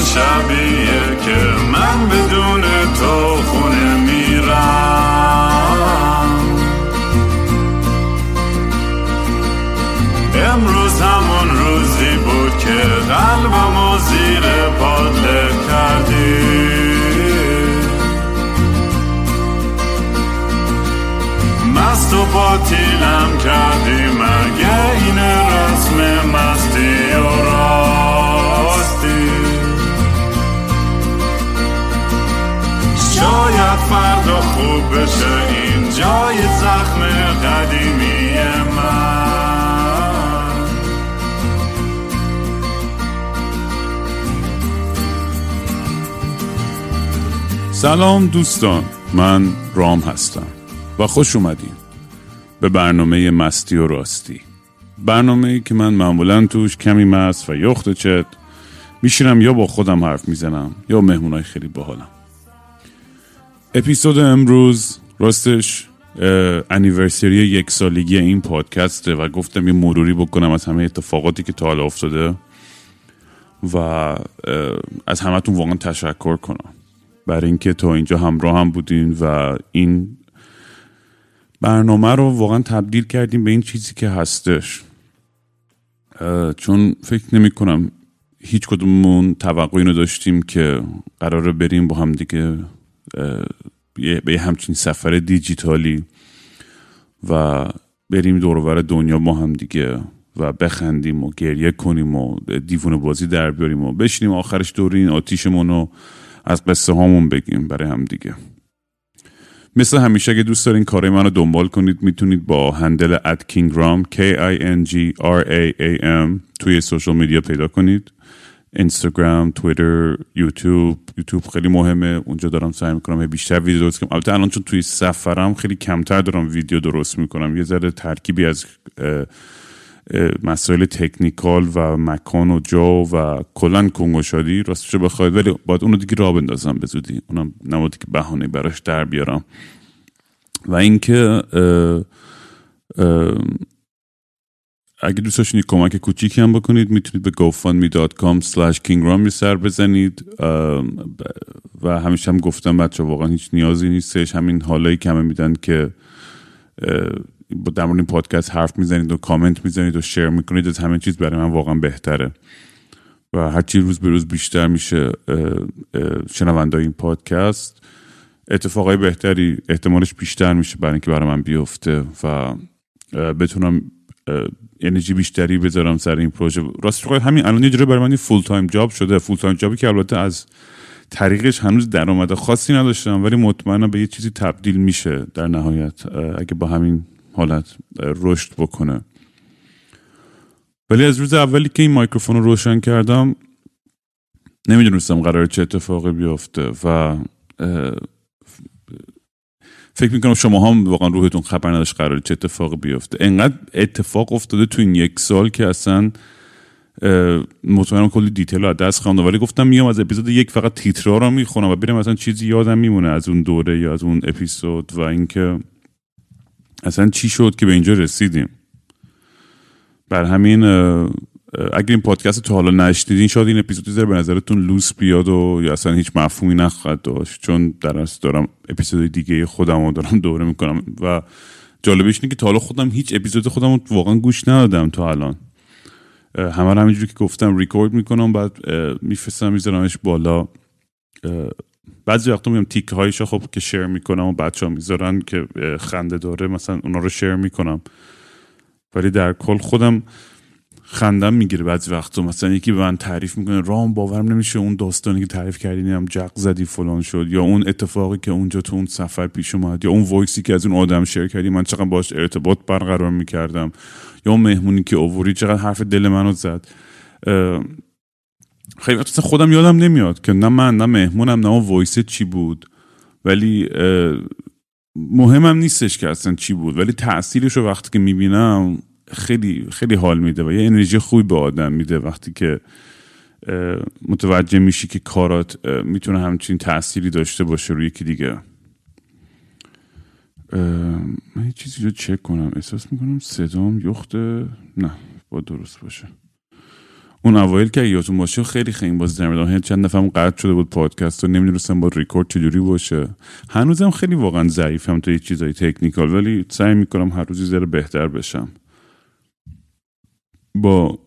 شبیه که من بدون تو سلام دوستان من رام هستم و خوش اومدین به برنامه مستی و راستی. برنامه ای که من معمولا توش کمی مست و یخت چت میشینم یا با خودم حرف می‌زنم یا مهمونای خیلی باحالم. اپیزود امروز راستش انیورسری یک سالگی این پادکسته و گفتم یه مروری بکنم از همه اتفاقاتی که تا حالا افتاده و از همتون واقعا تشکر کنم. برای اینکه تا اینجا همراه هم بودین و این برنامه رو واقعا تبدیل کردیم به این چیزی که هستش. چون فکر نمی کنم هیچ کدوممون توقع اینو داشتیم که قراره بریم با هم دیگه به همچین سفر دیجیتالی و بریم دورور دنیا با هم دیگه و بخندیم و گریه کنیم و دیوونه بازی در بیاریم و بشینیم آخرش دور این آتیشمون رو از قصه هامون بگیم برای هم دیگه. مثل همیشه اگه دوست دارین من رو دنبال کنید می‌تونید با هندل ات kingram k i n g r a a m توی سوشال میدیا پیدا کنید. اینستاگرام، تویتر، یوتیوب. یوتیوب خیلی مهمه. اونجا دارم سعی می‌کنم بیشتر ویدیو درست کنم. البته الان چون توی سفرم خیلی کمتر دارم ویدیو درست می‌کنم. یه ذره ترکیبی از مسائل تکنیکال و مکان و جا و کلا کنگوشادی راستش بخواید ولی باید اونو دیگه راه بندازم به زودی. اونم نباید که بهانه براش در بیارم. و اینکه اگه دوست داشتین کمک کوچیکی هم بکنید می‌تونید به gofundme.com slash kingram سر بزنید. و همیشه هم گفتم بچه واقعا هیچ نیازی نیستش. همین حالایی کمه میدن که در این پادکست حرف می‌زنید و کامنت می‌زنید و share می‌کنید از همه چیز برای من واقعا بهتره. و هرچی روز به روز بیشتر میشه شنونده این پادکست. اتفاقای بهتری احتمالش بیشتر میشه برای اینکه برای من بیفته و بتونم انرژی بیشتری بذارم سر این پروژه. راست همین الان یه برای من full time job شده. full time job ی که البته از طریقش هنوز درآمد خاصی نداشتم ولی مطمئنم به یه چیزی تبدیل میشه در نهایت. اگه با همین حالت رشد بکنه. ولی از روز اولی که این مایکروفون رو روشن کردم نمی‌دونستم قرار چه اتفاقی بیفته و فکر می‌کنم شما هم واقعا روحتون خبر نداشت قرار چه اتفاقی بیفته. انقدر اتفاق افتاده تو این یک سال که اصلا مطمئنم کلی دیتیل رو دست خواندم. ولی گفتم میام از اپیزود یک فقط تیترا رو می‌خونم و بریم مثلا چیزی یادم میمونه از اون دوره یا از اون اپیزود و اینکه اصلا چی شد که به اینجا رسیدیم؟ بر همین اگر این پادکست تو حالا نشنیدین شاید این اپیزودی زر به نظرتون لوس بیاد و یا اصلا هیچ مفهومی نخواهد داشت چون در اصل دارم اپیزود دیگه خودم رو دارم دوره می‌کنم و جالبش اینه که تا حالا خودم هیچ اپیزود خودم رو واقعا گوش ندادم تا الان. همه رو همینجوری که گفتم ریکورد می‌کنم بعد میفرستم میذارمش بالا. بعضی وقتا میگم تیک هایش خب که شیر می‌کنم و بچه ها می‌ذارن که خنده داره مثلا اونا رو شیر می‌کنم. ولی در کل خودم خندم می‌گیره بعضی وقتا. مثلا یکی به من تعریف می‌کنه رام باورم نمیشه اون داستانی که تعریف کردی هم جق زدی فلان شد. یا اون اتفاقی که اونجا تو اون سفر پیش اومد. یا اون وایسی که از اون آدم شیر کردی من چقدر باش ارتباط برقرار می‌کردم. یا اون مهمونی که اووری چقدر حرف دل منو زد. خیلی اصلا خودم یادم نمیاد که نه من نه مهمونم نه اون وایس چی بود. ولی مهمم نیستش که اصلا چی بود. ولی تاثیرش رو وقتی که می‌بینم خیلی خیلی حال میده و یه انرژی خوبی به آدم میده وقتی که متوجه میشی که کارات می‌تونه همچین تأثیری داشته باشه روی یکی دیگه. من یه چیزی رو چک کنم. احساس می‌کنم صدام یخته. نه با درست باشه. اون اوایل که یادتون باشه خیلی خیلی بازی در میدم چند دفعه قطع شده بود پادکست و نمی‌دونستم با ریکورد چجوری باشه. هنوزم خیلی واقعا ضعیفم تو یه چیزای تکنیکال ولی سعی می‌کنم هر روزی ذره بهتر بشم. با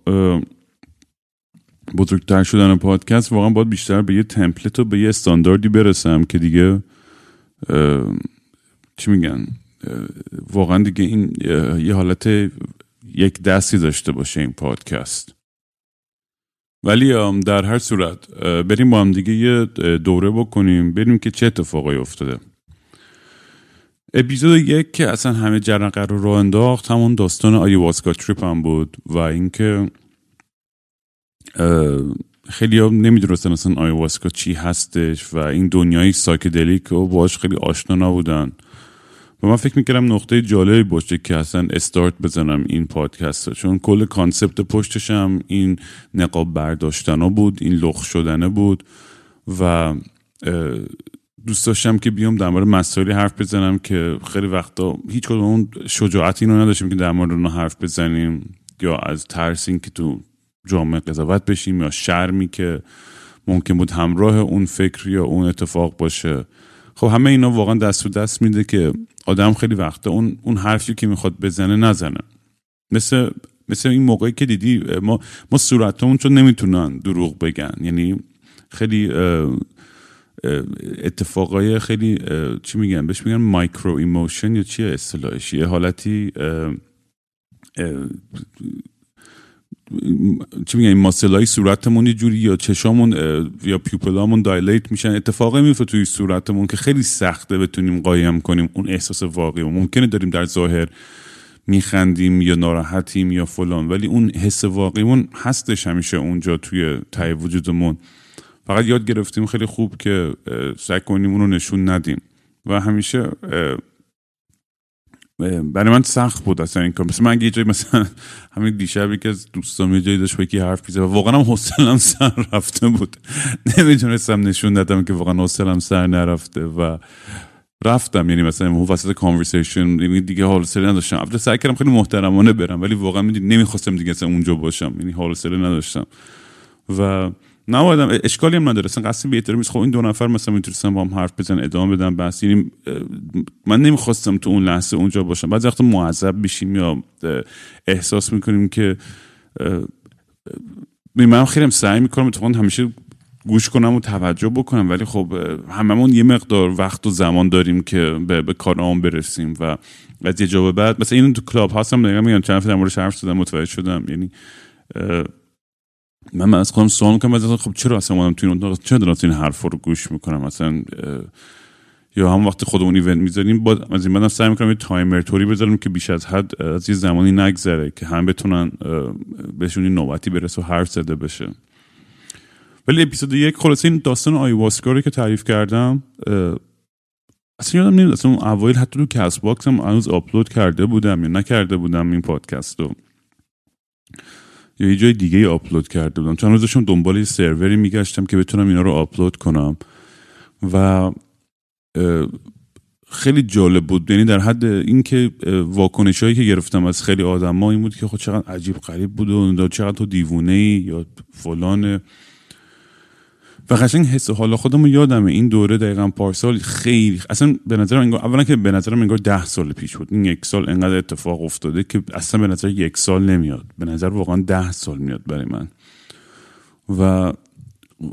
بزرگتر شدن پادکست واقعا باید بیشتر به یه تمپلت و به یه استانداردی برسم که دیگه چی میگن؟ واقعا دیگه این یه حالت یک دستی داشته باشه این پادکست. ولی در هر صورت بریم با هم دیگه یه دوره بکنیم بریم که چه اتفاقایی افتاده. اپیزود یک که اصلا همه جرقه رو رو انداخت همون داستان آیواسکا تریپ هم بود و اینکه خیلی ها نمی‌دونستن اصلا آیواسکا چی هستش و این دنیای ساکدلیک و باش خیلی آشنا نبودن. و من فکر می‌کردم نقطه جالبی باشه که اصلا استارت بزنم این پادکست رو. چون کل کانسپت پشتشم این نقاب برداشتن بود این لخ شدنه بود و دوست داشتم که بیام در مورد مسائلی حرف بزنم که خیلی وقتا هیچ کدوم اون شجاعتی رو نداشتیم که در مورد اونها حرف بزنیم یا از ترس که تو جامعه قضاوت بشیم یا شرمی که ممکن بود همراه اون فکر یا اون اتفاق باشه خب همه اینا واقعا دست به دست میده که آدم خیلی وقتا اون اون حرفی که می‌خواد بزنه نزنه. مثل مثل این موقعی که دیدی ما ما صورتمون چون نمی‌تونن دروغ بگن. یعنی خیلی اتفاقای خیلی چی میگن؟ بهش میگن micro emotion یا چیه اصطلاحش؟ یه حالتی چی میگن muscle های صورتمون یه جوری یا چشامون یا پیوپلامون دایلیت میشن. اتفاقی میفته توی صورتمون که خیلی سخته بتونیم قایم کنیم اون احساس واقعی. ممکنه داریم در ظاهر میخندیم یا ناراحتیم یا فلان ولی اون حس واقعیمون هستش همیشه اونجا توی تای وجودمون. فقط یاد گرفتیم خیلی خوب که سعی کنیم اون رو نشون ندیم. و همیشه برای من سخت بود اصلا این کار. مثل من یه جایی مثلا همین دیشب که از دوستان یه جایی داشت با حرف بیزه و واقعا هم حوصلم سر رفته بود. نمی‌تونستم نشون دادم که واقعا حوصلم سر نرفته و رفتم. یعنی مثلا اون وسط کانورسیشن یعنی دیگه حوصله نداشتم. البته سعی کردم خیلی محترمانه برم ولی واقعا نمی‌خواستم دیگه اصلا اونجا باشم. یعنی حوصله نداشتم. و نه اشکالی هم نداره. اصلا قصدی به خب این دو نفر مثلا می‌تونستن با هم حرف بزن ادامه بدن بس یعنی من نمی‌خواستم تو اون لحظه اونجا باشم. بعضی وقتا معذب بشیم یا احساس می‌کنیم که من خیلی سعی می‌کنم اتفاقا همیشه گوش کنم و توجه بکنم. ولی خب هممون یه مقدار وقت و زمان داریم که به, به کارام برسیم. و از یه جا بعد مثلا این تو Clubhouse هم میگم. چند در موردش حرف زدم متوجه شدم. یعنی من, من از خودم سوال می‌کنم خب چرا اصلا اومدم توی این چرا دارم این حرف رو گوش می‌کنم؟ مثلا یا هم وقتی خودمون event می‌ذاریم با از این بعدم سعی می‌کنم یه timer طوری بذارم که بیش از حد از یه زمانی نگذره که هم بتونن بهشون این نوبتی برسه و حرف زده بشه. ولی اپیزود یک خلاصه این داستان آیاواسکا رو که تعریف کردم اصلا یادم نمیاد اصلا اوایل حتی تو Castbox هم هنوز آپلود کرده بودم یا نکرده بودم این پادکست رو. یا یه جای دیگه ای آپلود کرده بودم. چند روز داشتم دنبال یه سروری میگشتم که بتونم اینا رو آپلود کنم. و خیلی جالب بود. یعنی در حد اینکه واکنش هایی که گرفتم از خیلی آدم این بود که خود خب چقدر عجیب غریب بود و چقدر تو دیوونه ای یا فلان. و قشنگ حس حالا خودم یادمه این دوره دقیقا پارسال خیلی اصلا به نظرم انگار اولا که به نظرم انگار ده سال پیش بود. این یک سال انقدر اتفاق افتاده که اصلا به نظر یک سال نمیاد. به نظر واقعا ده سال میاد برای من. و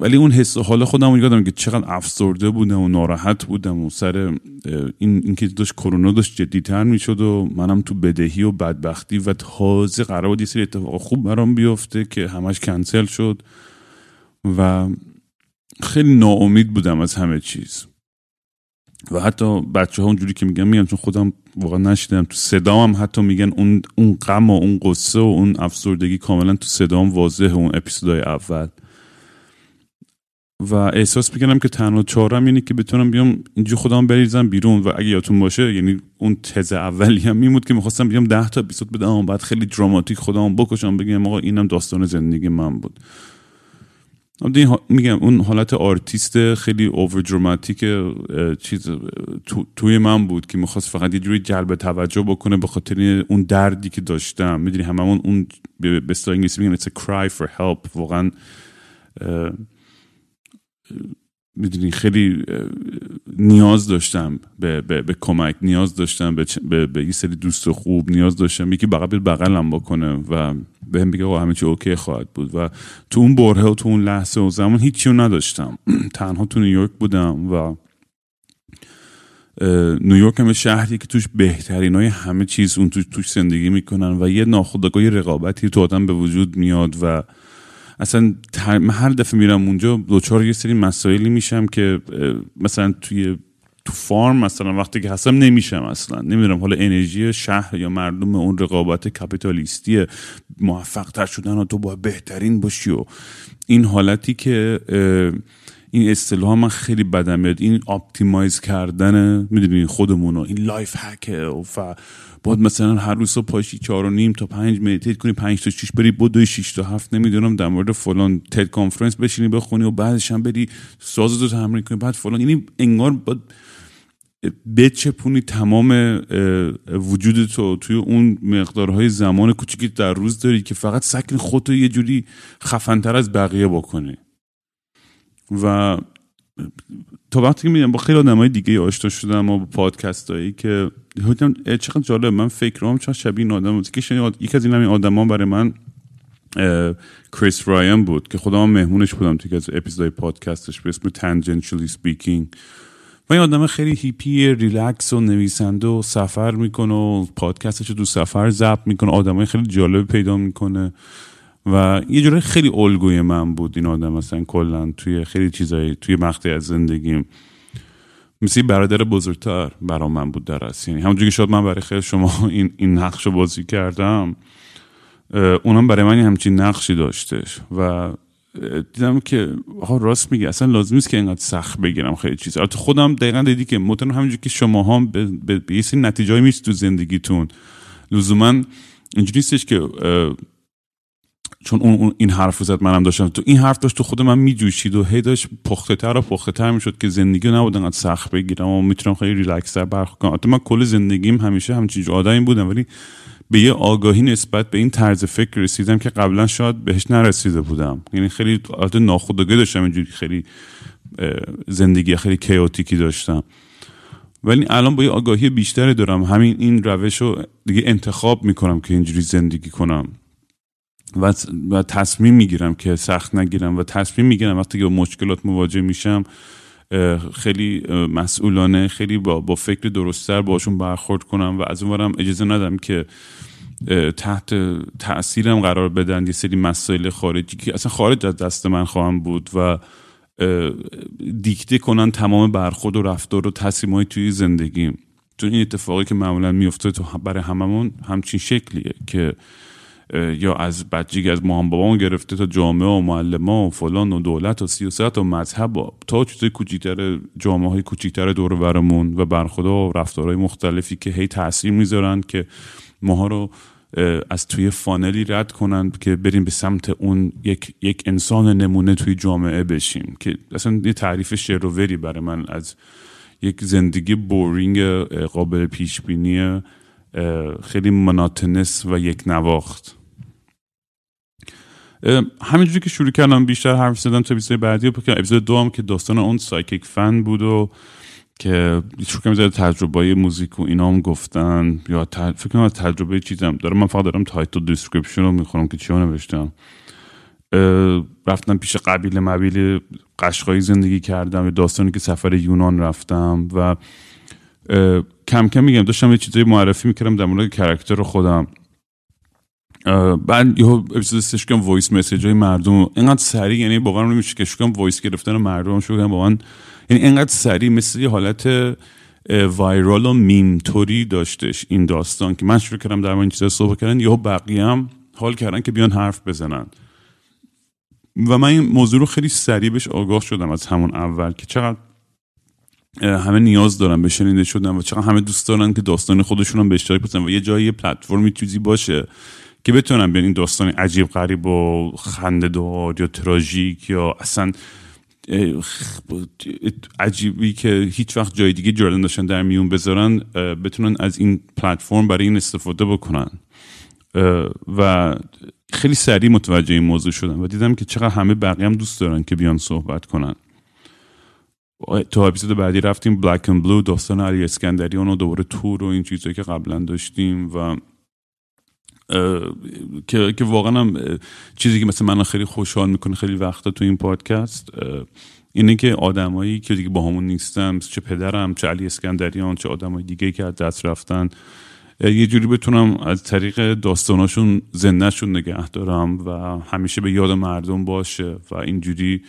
ولی اون حس حالا خودم یادم که چقدر افسرده بودم و ناراحت بودم و سر این اینکه داشت کرونا داشت جدیتر می‌شد و منم تو بدهی و بدبختی و تازه قرار بود یه سری اتفاق خوب برام بیفته که همش کنسل شد. و خیلی ناامید بودم از همه چیز. و حتی بچه ها اونجوری که میگن میگن چون خودم واقعا نشیدم تو صدام هم حتی میگن اون اون غم و اون قصه و اون افسردگی کاملا تو صدام واضحه اون اپیزودهای اول. و احساس می‌کنم که تنها چاره‌م اینه که بتونم بیام اینجا خودم بریزم بیرون. و اگه یادتون باشه یعنی اون تز اولیه‌م این بود که می‌خواستم بیام ده تا اپیزود بدم بعد خیلی دراماتیک خودم بکشم بگم آقا اینم داستان زندگی من بود. میگم اون حالت آرتیست خیلی over dramatic چیز توی من بود که می‌خواست فقط یه جوری جلب توجه بکنه به خاطر اون دردی که داشتم. می‌دونی هممون اون به انگلیسی میگن it's a cry for help واقعا می‌دونی خیلی نیاز داشتم به, به, به کمک نیاز داشتم به, به, به یه سری دوست خوب نیاز داشتم یکی بغل بغلم بکنه و به هم بگه همه چی اوکی خواهد بود. و تو اون بره و تو اون لحظه و زمان هیچی نداشتم. تنها تو نیویورک بودم و نیویورک همه شهری که توش بهترین های همه چیز اون توش, توش زندگی می‌کنن و یه ناخودآگاه رقابتی تو آدم به وجود میاد و اصلا هر دفعه میرم اونجا دوچار یه سری مسائلی میشم که مثلا توی تو farm مثلا وقتی که هستم نمیشم اصلا. نمی‌دونم حالا انرژی شهر یا مردم اون رقابت capitalist ی موفق تر شدن و تو باید بهترین باشی و این حالتی که این اصطلاح من خیلی بدم میاد. این optimize کردن می‌دونی خودمون این life hack ه و باید مثلا هر روز پاشی چهار و نیم تا پنج meditate کنی پنج تا شیش بری بدوی شیش تا هفت نمی‌دونم در مورد فلان TED conference بشینی بخونی و بعدش هم بری سازتو تمرین کنی. بعد فلان یعنی انگار باید بچپونی تمام وجود تو توی اون مقدارهای زمان کوچیکی در روز داری که فقط سکن خودتو یه جوری خفنتر از بقیه بکنی. و تا وقتی که با خیلی آدم های دیگه آشنا شدم و با پادکست هایی که چقدر جالب من فکرام چقدر شبیه این آدم بود که یکی از این همین برای من کریس رایان بود که خودم مهمونش بودم توی از اپیزودهای پادکستش به اسم Tangentially Speaking. و این آدم خیلی هیپی ریلکس و نویسنده و سفر می‌کنه و پادکستش رو تو سفر ضبط می‌کنه. آدمای خیلی جالب پیدا می‌کنه. و یه جوری خیلی الگوی من بود این آدم مثلا کلا توی خیلی چیزایی توی مقطعی از زندگیم. مثل برادر بزرگتر برا من بود در اصل. یعنی همونجوری شد من برای خیلی شما این, این نقش رو بازی کردم اونم برای من همچین نقشی داشتش و دیدم که آقا راست میگه اصلا لازم نیست که اینقدر سخت بگیرم خیلی چیز البته خودم دقیقا دیدی که مطمئن همونجوری که شما هم به, به, به یه سری نتیجه تو زندگیتون. لزوما اینجوری نیستش که چون اون این حرف زد منم داشتم. تو این حرف داشت تو خود من میجوشید و هی داشت پخته تر و پخته تر می‌شد که زندگی نبود انقدر سخت بگیرم و می‌تونم خیلی ریلکس تر برخورد کنم. من کل زندگیم همیشه همچین آدمی بودم ولی به یه آگاهی نسبت به این طرز فکر رسیدم که قبلا شاید بهش نرسیده بودم. یعنی خیلی حالت ناخودآگاه داشتم اینجوری خیلی زندگی خیلی کیوتیکی داشتم. ولی الان با یه آگاهی بیشتری دارم. همین این روش رو دیگه انتخاب می‌کنم که اینجوری زندگی کنم. و, و تصمیم می‌گیرم که سخت نگیرم و تصمیم می‌گیرم وقتی که با مشکلات مواجه میشم خیلی مسئولانه خیلی با, با فکر درستتر باشون برخورد کنم و از اونورم اجازه ندم که تحت تاثیرم قرار بدن یه سری مسائل خارجی که اصلا خارج از دست من خواهم بود و دیکته کنن تمام برخورد و رفتار و تصمیم توی زندگیم. چون این اتفاقی که معمولا میفته تو برای هممون همچین شکلیه که یا از بچگی از مام بابامون گرفته تا جامعه و و فلان و دولت و سیاست و مذهب و تا چیزای کوچیکتر جامعه های کوچیکتر دور برمون و برخدا و رفتارهای مختلفی که هی تاثیر می‌ذارن که ماها رو از توی funnel ی رد کنن که بریم به سمت اون یک, یک انسان نمونه توی جامعه بشیم. که اصلا یه تعریف وری برای من از یک زندگی boring قابل پیش بینی خیلی monotonous و یک نواخت. همینجوری که شروع کردم بیشتر حرف زدم تا اپیزود بعدی اپیزود دو هم که داستان اون psychic فن بود و که شروع کردم تجربه موزیک و اینا هم گفتن. یا فکر کنم تجربه چیزم. دارم من فقط دارم تایتل دیسکریپشن رو می‌خونم که چی نوشتم. رفتم پیش قبیله مبیل قشقایی زندگی کردم داستانی که سفر یونان رفتم و کم کم میگم داشتم یه چیزایی معرفی می‌کردم در مورد کرکتر خودم. بعد یه اپیزود سش کنم وایس مسیج های مردم اینقدر سریع یعنی واقعا نمیشه که شکم وایس گرفتن مردم شو کنم واقعا یعنی اینقدر سریع مثل یه حالت وایرال و میم توری داشتش این داستان که من شروع کردم در این چیزا صحبت کردن. یهو بقیه هم حال کردن که بیان حرف بزنن. و من این موضوع رو خیلی سریع بهش آگاه شدم از همون اول که چقدر همه نیاز دارن به شنیده شدن و چقدر همه دوست دارن که داستان خودشون هم به اشتراک بزنن و یه جایی پلتفرمی چیزی باشه. که بتونم بیان این داستان عجیب غریب و خندهدار یا تراژیک یا اصلا عجیبی که هیچ وقت جای دیگه جردن داشتن در میون بذارن بتونن از این پلتفرم برای این استفاده بکنن. و خیلی سریع متوجه این موضوع شدم و دیدم که چقدر همه بقیه هم دوست دارن که بیان صحبت کنن. تا اپیزود بعدی رفتیم بلک اند بلو داستان علی اسکندریان و دوباره تور و این چیزهایی که قبلا داشتیم و که که واقعا هم چیزی که مثل من خیلی خوشحال می‌کنه خیلی وقتا تو این پادکست اینه که آدمایی که دیگه با همون نیستم چه پدرم چه علی اسکندریان چه آدمای دیگه که از دست رفتن یه جوری بتونم از طریق داستاناشون زندهشون نگه دارم و همیشه به یاد مردم باشه و اینجوری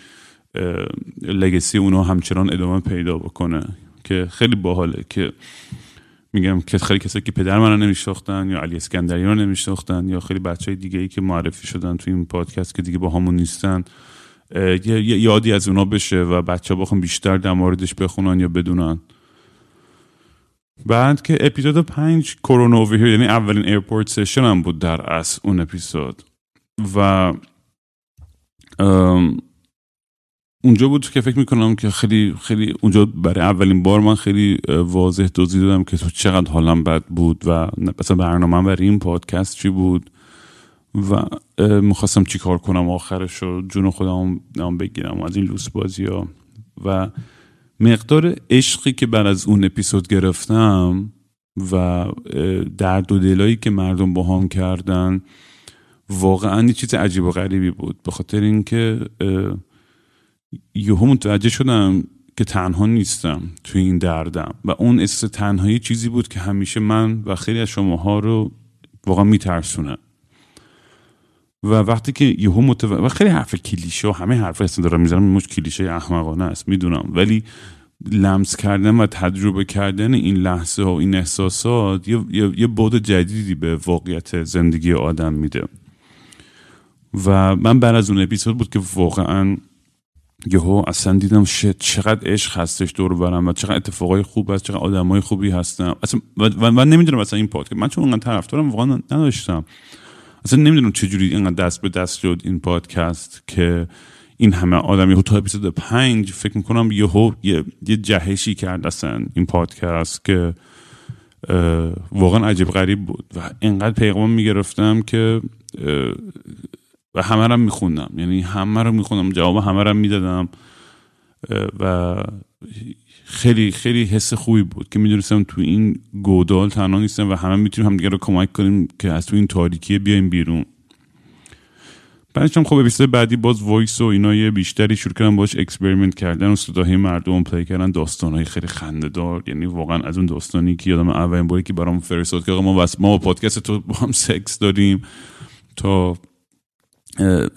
لگسی اونو همچنان ادامه پیدا بکنه که خیلی باحاله. که میگم که خیلی کسایی که پدر من نمیشناختن یا علی اسکندری رو نمیشناختن یا خیلی بچه های دیگه ای که معرفی شدن تو این پادکست که دیگه با همون نیستن یه یادی از اونا بشه و بچه بخون بیشتر در موردش بخونن یا بدونن. بعد که اپیزود پنج کرونا یعنی اولین airport session هم بود در اصل اون اپیزود. و اونجا بود که فکر می‌کنم که خیلی خیلی اونجا برای اولین بار من خیلی واضح توضیح دادم که تو چقدر حالم بد بود و مثلا برنامه برای این پادکست چی بود و می‌خواستم چی کار کنم آخرش رو جون خودم بگیرم از این لوس بازی ها. و مقدار عشقی که بر از اون اپیزود گرفتم و درد و دلایی که مردم با هم کردن واقعا یه چیز عجیب و غریبی بود. به خاطر اینکه یهو متوجه شدم که تنها نیستم توی این دردم و اون احساس تنهایی چیزی بود که همیشه من و خیلی از شماها رو واقعا میترسونه. و وقتی که یهو متوجه و خیلی حرف کلیشه و همه حرف اصلا دارم می‌زنم مش کلیشه احمقانه است می‌دونم. ولی لمس کردن و تجربه کردن این لحظه و این احساسات یه, یه،, یه بود جدیدی به واقعیت زندگی آدم میده. و من بعد از اون اپیزود بود که واقعا یهو اصلا دیدم شت چقدر عشق هستش دور برم و چقدر اتفاقای خوب هست چقدر آدمای خوبی هستن. اصلا و من نمی‌دونم اصلا این پادکست. من چون اونقدر طرفدارم واقعا نداشتم. اصلا نمی‌دونم چجوری اینقدر دست به دست شد این پادکست که این همه آدم یهو تا اپیزود پنج فکر می‌کنم یهو یه, یه جهشی کرد اصلا این پادکست که واقعا عجیب غریب بود. و اینقدر پیغام می‌گرفتم که و همه رو میخوندم. یعنی همه رو میخوندم. جواب همه رو می‌دادم. و خیلی خیلی حس خوبی بود که می‌دونستم تو این گودال تنها نیستم و همه می‌تونیم همدیگه رو کمک کنیم که از تو این تاریکی بیایم بیرون. بعدش هم خب اپیزود بعدی باز voice و اینا یه بیشتری شروع کردن باش experiment کردن و صداهای مردم play کردن. داستانهای خیلی خنده دار یعنی واقعا از اون داستانی که یادم اولین باری که برام فرستاد که ما ما با پادکست تو با هم سکس داریم تا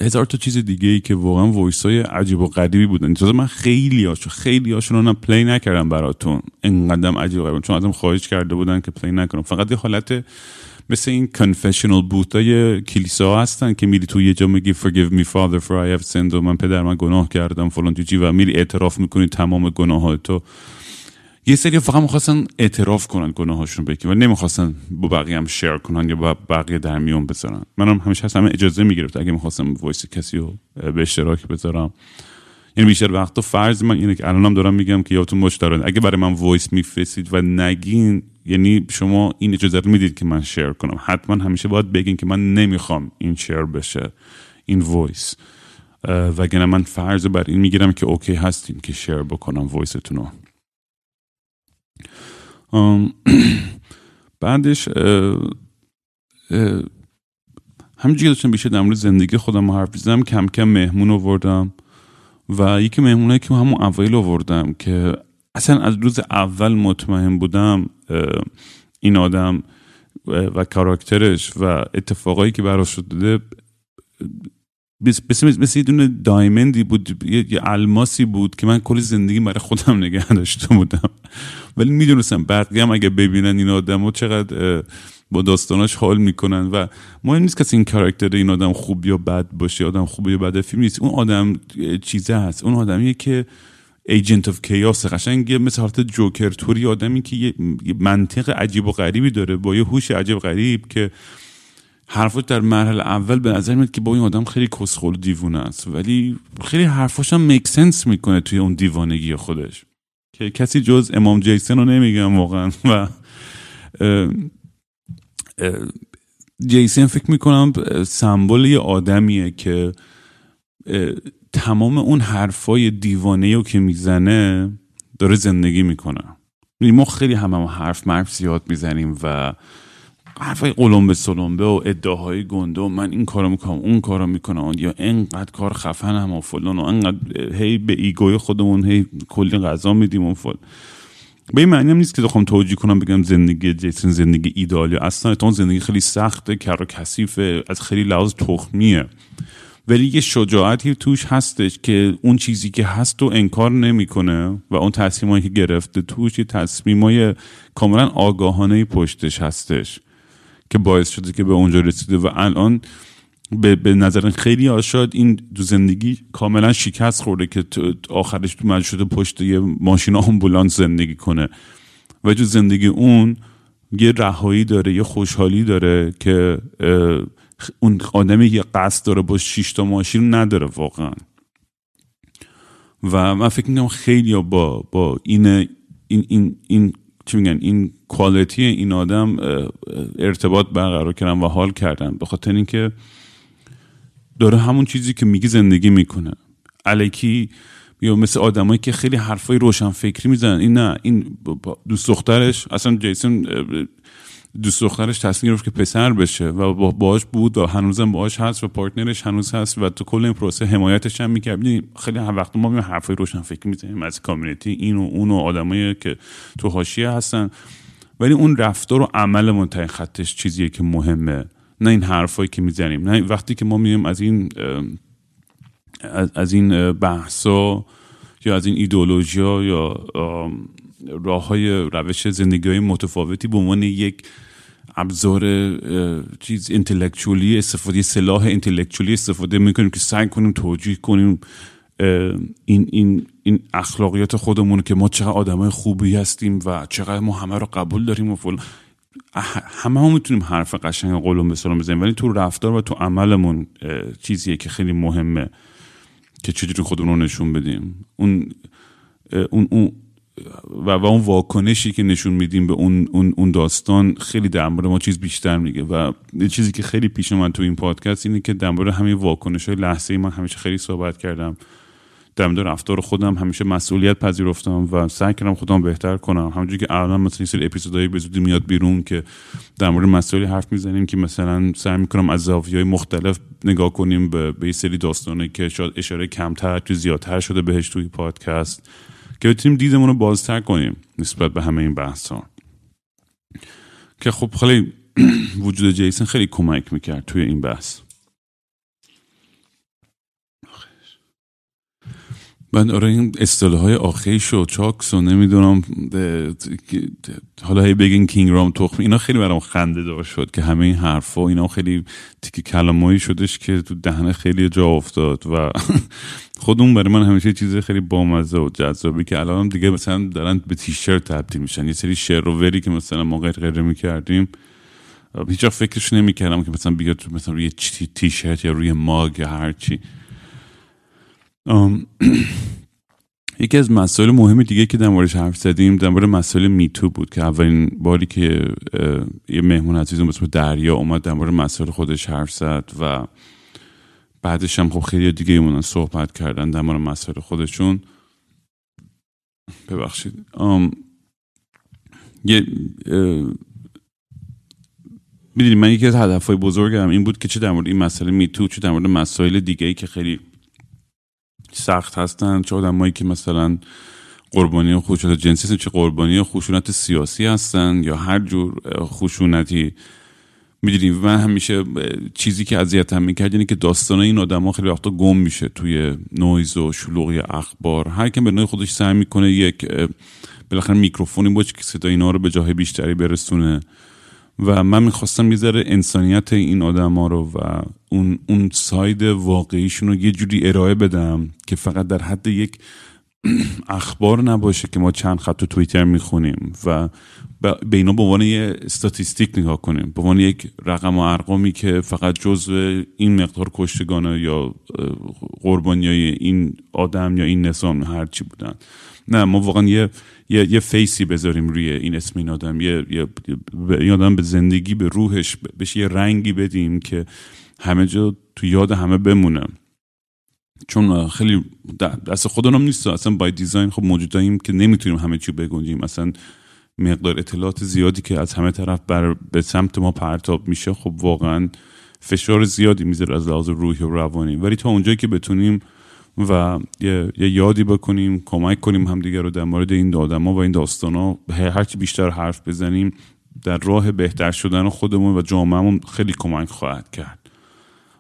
هزار تا چیز دیگه ای که واقعا voice های عجیب و غریبی بودن. تازه من خیلی هاشو خیلی هاشون رو play نکردم براتون. انقدرم عجیب و غریب. چون ازم خواهش کرده بودن که play نکنم. فقط یه حالت مثل این confessional booth های کلیسا هستن که میری تو یه جا میگی forgive me father for I have sinned و من پدر من گناه کردم فلان تو چی و میری اعتراف می‌کنی تمام گناهاتو یه سری فقط می‌خواستن اعتراف کنن گناهاشون بگی و نمی‌خواستن با بقیه هم share کنن یا با بقیه در میون بذارن. منم همیشه هست همه اجازه می‌گرفت اگه می‌خواستم voice کسی رو به اشتراک بذارم. یعنی بیشتر وقتا فرض من اینه که الانم دارم میگم که یادتون باشه دارن. اگه برای من voice میفرستید و نگین یعنی شما این اجازه رو می‌دید که من share کنم. حتما همیشه باید بگین که من نمی‌خوام این share بشه این voice وگرنه من فرض بر این می‌گیرم که okay هستین که share بکنم voice تون رو. بعدش همینجوری داشتم بیشتر در مورد زندگی خودم حرف زدم کم کم مهمون آوردم و یکی مهمونایی که همون اوایل آوردم که اصلا از روز اول مطمئن بودم این آدم و کاراکترش و اتفاقایی که براش شده مثل مثل یه دونه دایمندی بود یه الماسی بود که من کل زندگی برای خودم نگه داشته بودم. ولی می‌دونستم بقیه هم اگه ببینن این آدم چقدر با داستاناش حال می‌کنن و مهم نیست کسی این کاراکتر این آدم خوب یا بد باشه آدم خوب یا بد فیلم نیست. اون آدم چیزه هست. اون آدمیه که ایجنت اف کیاس قشنگ مثل حالت جوکر توری آدمی که یه منطق عجیب و غریبی داره با یه هوش عجیب غریب که حرفاش در مرحله اول به نظر میاد که با این آدم خیلی کسخل دیوونه است. ولی خیلی حرفاش هم میک سنس می‌کنه توی اون دیوانگی خودش. که کسی جز امام جیسن رو نمیگم واقعا. و جیسن فکر می‌کنم سمبل یه آدمیه که تمام اون حرفای دیوانه رو که می‌زنه داره زندگی می‌کنه. یعنی ما خیلی همه هم حرف مرف زیاد می‌زنیم و حرفای قلمبه سلمبه و ادعاهای گنده و من این کارو می‌کنم اون کارو می‌کنم. یا انقدر کار خفن و فلان و انقدر هی به ایگوی خودمون هی کلی غذا میدیم و فلان. به این معنی هم نیست که بخوام توجیه کنم بگم زندگی جیسن زندگی ایدالی اصلا. اون زندگی خیلی سخته کر و کثیفه از خیلی لحاظ تخمیه. ولی یه شجاعتی توش هستش که اون چیزی که هست رو انکار نمی‌کنه و اون تصمیمایی که گرفته توش یه تصمیمای کاملا آگاهانه پشتش هستش. که باعث شده که به اونجا رسیده و الان به, به نظر خیلی آشاد این دو زندگی کاملا شکست خورده که آخرش تو شده پشت یه ماشین آمبولانس زندگی کنه. و تو زندگی اون یه رهایی داره یه خوشحالی داره که اون آدمی یه قصد داره با شش تا ماشین نداره واقعا. و من فکر می‌کنم خیلی با با این این این این چی میگن این کوالیتی این آدم ارتباط برقرار کردن و حال کردن. به خاطر اینکه داره همون چیزی که میگه زندگی می‌کنه. الکی یا مثل آدمایی که خیلی حرفای روشن فکری می‌زنن. این نه این دوست دخترش اصلا جیسون دوست دخترش تصمیم گرفت که پسر بشه و باهاش بود و هنوزم باهاش هست و پارتنرش هنوز هست و تو کل این پروسه حمایتش هم می‌کرد خیلی هم وقت ما میایم حرفای روشن فکر می‌زنیم از کامیونیتی این و اون و آدمایی که تو حاشیه هستن. ولی اون رفتار و عمل منتهی خطش چیزیه که مهمه. نه این حرفایی که می‌زنیم نه وقتی که ما میایم از این از این بحثا یا از این ایدولوژی یا راه های روش زندگی های متفاوتی به عنوان یک ابزار چیز انتلکچولی استفاده سلاح انتلکچولی استفاده می‌کنیم که سعی کنیم توجیه کنیم این, این, این اخلاقیات خودمون که ما چقدر آدمای خوبی هستیم و چقدر ما همه رو قبول داریم و فل همه هم می‌تونیم حرف قشنگ قولون به سلام بزنیم ولی تو رفتار و تو عملمون چیزیه که خیلی مهمه که چجوری خودمون رو نشون بدیم. اون, اون و, و اون واکنشی که نشون میدیم به اون, اون, اون داستان خیلی در مورد ما چیز بیشتر میگه. و چیزی که خیلی پیش من تو این پادکست اینه که در مورد همین واکنش های لحظه من همیشه خیلی صحبت کردم. در مورد رفتار خودم همیشه مسئولیت پذیرفتم و سعی کردم خودم بهتر کنم. همونجوری که الان مثلا سری اپیزودهای به زودی میاد بیرون که در مورد مسائلی حرف می‌زنیم که مثلا سعی می‌کنم از زاویه‌های مختلف نگاه کنیم به, به یه سری داستانه که شاید اشاره کمتر تو زیادتر شده بهش توی پادکست. که بتونیم دیدمون رو بازتر کنیم نسبت به همه این بحث ها که خب خیلی وجود جیسن خیلی کمک می‌کرد توی این بحث. من آره این اصطلاح های آخیش و چاکس و نمی‌دونم حالا هی بگین کینگ رام تخم اینا خیلی برام خنده دار شد که همه این حرفا اینا خیلی تیک کلمایی شدش که تو دهنه خیلی جا افتاد و خودمون برای من همیشه چیز خیلی بامزه و جذابی که الان دیگه مثلا دارن به تیشرت تبدیل میشن یه سری شعر و وری که مثلا ما غیر غیر می‌کردیم هیچ فکرش نمی‌کردم که مثلا بیاد مثلا روی تیشرت یا روی ماگ یا هرچی یکی از مسائل مهم دیگه که در موردش حرف زدیم در مورد مسائل میتو بود که اولین باری که یه مهمون عزیزم به دریا اومد در مورد مسائل خودش حرف زد و بعدش هم خب خیلی دیگه ایمونن صحبت کردن در مورد مسائل خودشون. ببخشید. یه می‌دونی من یکی از هدفهای بزرگم این بود که چه در مورد این مسئله میتو چه در مورد مسائل دیگه ای که خیلی سخت هستن. چه آدمایی که مثلا قربانی خشونت جنسی هستن چه قربانی خشونت سیاسی هستن یا هر جور خشونتی می‌دونی من همیشه چیزی که اذیتم می‌کرد اینه که داستان این آدم خیلی وقتا گم میشه توی نویز و شلوغی اخبار. هر کم به نوع خودش سعی می‌کنه یک بالاخره میکروفونی باشه که صدا اینا رو به جاهای بیشتری برسونه. و من می‌خواستم یه انسانیت این آدم ها رو و اون, اون ساید واقعیشون رو یه جوری ارائه بدم که فقط در حد یک اخبار نباشه که ما چند خط تو توییتر می‌خونیم و به اینا به عنوان یه استاتیستیک نگاه کنیم به عنوان یک رقم و ارقامی که فقط جزء این مقدار کشتگانه یا قربانی این آدم یا این نظام هر چی بودن. نه ما واقعا یه یه, یه فیسی بذاریم روی این اسم این آدم. یه, یه, یه آدم به زندگی به روحش بهش یه رنگی بدیم که همه جا تو یاد همه بمونه. چون خیلی دست خودمون نیست. اصلا بای دیزاین خب موجوداییم که نمی‌تونیم همه چی بگنجیم. اصلا مقدار اطلاعات زیادی که از همه طرف بر به سمت ما پرتاب میشه خب واقعا فشار زیادی می‌ذاره از لحاظ روحی و روانی. ولی تا اونجایی که بتونیم و یه, یه یادی بکنیم کمک کنیم همدیگه رو در مورد این آدما و این داستان ها هرچی بیشتر حرف بزنیم در راه بهتر شدن خودمون و جامعهمون خیلی کمک خواهد کرد.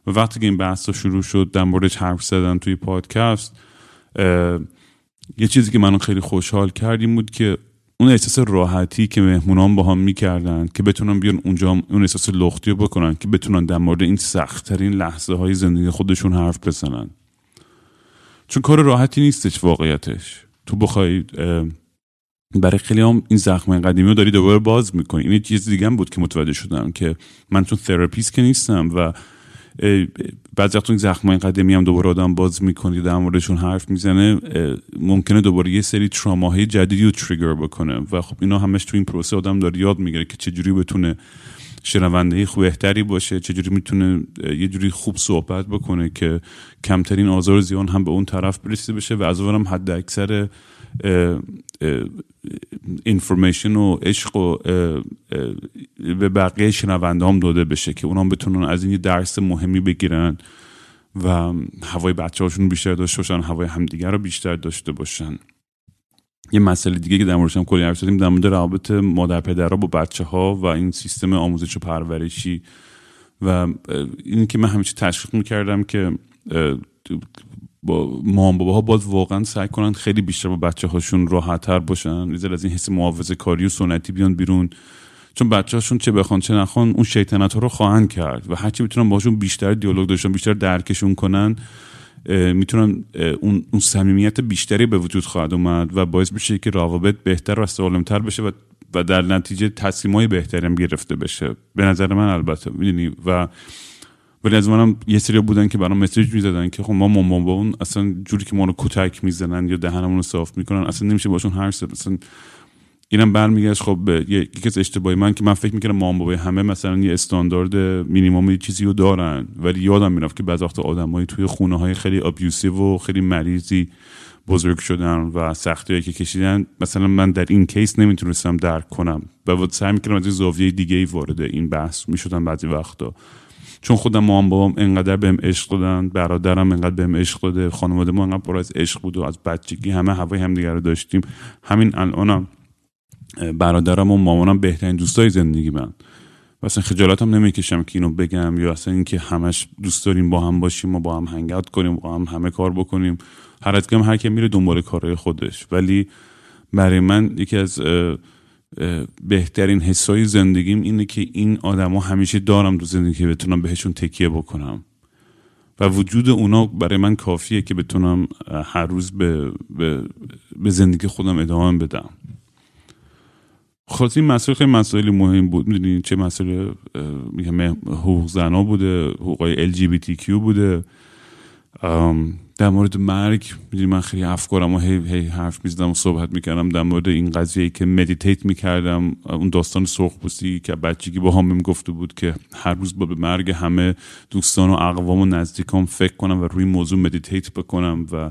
و وقتی که این بحث شروع شد در مورد حرف زدن توی پادکست یه چیزی که منو خیلی خوشحال کردیم بود که اون احساس راحتی که مهمونان با هم می‌کردن که بتونن بیان اونجا اون احساس لختی رو بکنن که بتونن در مورد این سختترین لحظه های زندگی خودشون حرف بزنن. چون کار راحتی نیستش واقعیتش. تو بخوای برای خیلی هم این زخم قدیمی رو داری دوباره باز می‌کنی. این چیز دیگه هم بود که متوجه شدم که من چون تراپیست که نیستم و بعضی وقت این زخم قدیمی هم دوباره آدم باز می‌کنی در موردشون حرف می‌زنه ممکنه دوباره یه سری تراماهای جدیدی رو تریگر بکنه. و خب اینا همش تو این پروسه آدم داره یاد می‌گیره که چجوری بتونه شنونده خوب بهتری باشه چجوری می‌تونه یه جوری خوب صحبت بکنه که کمترین آزار زیان هم به اون طرف برسیده بشه و از اونم حد اکثر اینفورمیشن و عشق و به بقیه شنونده هم داده بشه که اونام بتونن از این درس مهمی بگیرن و هوای بچه هاشون بیشتر داشته باشن هوای همدیگر رو بیشتر داشته باشن. یه مسئله دیگه که در موردش هم کلی حرف زدیم در مورد روابط مادر پدرها با بچه ها و این سیستم آموزش و پرورشی و این که من همیشه تشویق می‌کردم که با مام باباها باید واقعا سعی کنن خیلی بیشتر با بچه هاشون راحتتر باشن یه از این حس محافظه کاری و سنتی بیان بیرون. چون بچه هاشون چه بخوان چه نخوان اون شیطنت ها رو خواهند کرد و هرچی می‌تونن باشون بیشتر دیالوگ داشتن بیشتر درکشون کنن می‌تونن اون اون صمیمیت بیشتری به وجود خواهد اومد و باعث بشه که روابط بهتر و سالمتر بشه و و در نتیجه تصمیم های بهتری هم گرفته بشه. به نظر من البته می‌دونی؟ و ولی از منم یه سری بودن که برام مسیج می‌زدن که خب ما مامان با اون اصلا جوری که ما رو کتک می‌زنن یا دهنمون رو صاف می‌کنن اصلا نمیشه باشون حرف زد اصلا اینم برمیگشت خب یکی از اشتباهی من که من فکر می‌کردم مامان بابای همه مثلا یه استاندارد مینیمم یه چیزی رو دارن ولی یادم می‌رفت که بعض وقت آدمایی توی خونه های خیلی ابیوسیو و خیلی مریضی بزرگ شدن و سختی که کشیدن. مثلا من در این کیس نمی‌تونستم درک کنم و سعی می‌کردم از زاویه دیگه ای وارد این بحث می‌شدم بعضی وقتا. چون خودم مام بابام انقدر بهم عشق دادن برادرم انقدر بهم عشق داده خانواده ما انقدر پر از عشق بود و از بچگی همه هوای همدیگه رو داشتیم. همین الانم برادرم و مامانم بهترین دوستای زندگی من. و اصلا خجالتم نمی‌کشم که اینو بگم یا اصلا اینکه همش دوست داریم با هم باشیم و با هم هنگات کنیم با هم همه کار بکنیم. هر از هر کی میره دنبال کارهای خودش. ولی برای من یکی از بهترین حسای زندگیم اینه که این آدما همیشه دارم تو زندگی که بتونم بهشون تکیه بکنم. و وجود اونا برای من کافیه که بتونم هر روز به, به, به زندگی خودم ادامه بدم. خلاص این مسئله خیلی مسائلی مهم بود. می‌دونی چه مسئله میگم حقوق زنا بوده حقوقای LGBTQ بوده. در مورد مرگ می‌دونی من خیلی افکارم و هی, هی حرف می‌زدم و صحبت می‌کردم در مورد این قضیه که meditate می‌کردم. اون داستان سرخ پوستی که بچگی بابام گفته بود که هر روز با به مرگ همه دوستان و اقوام و نزدیکام فکر کنم و روی موضوع meditate بکنم و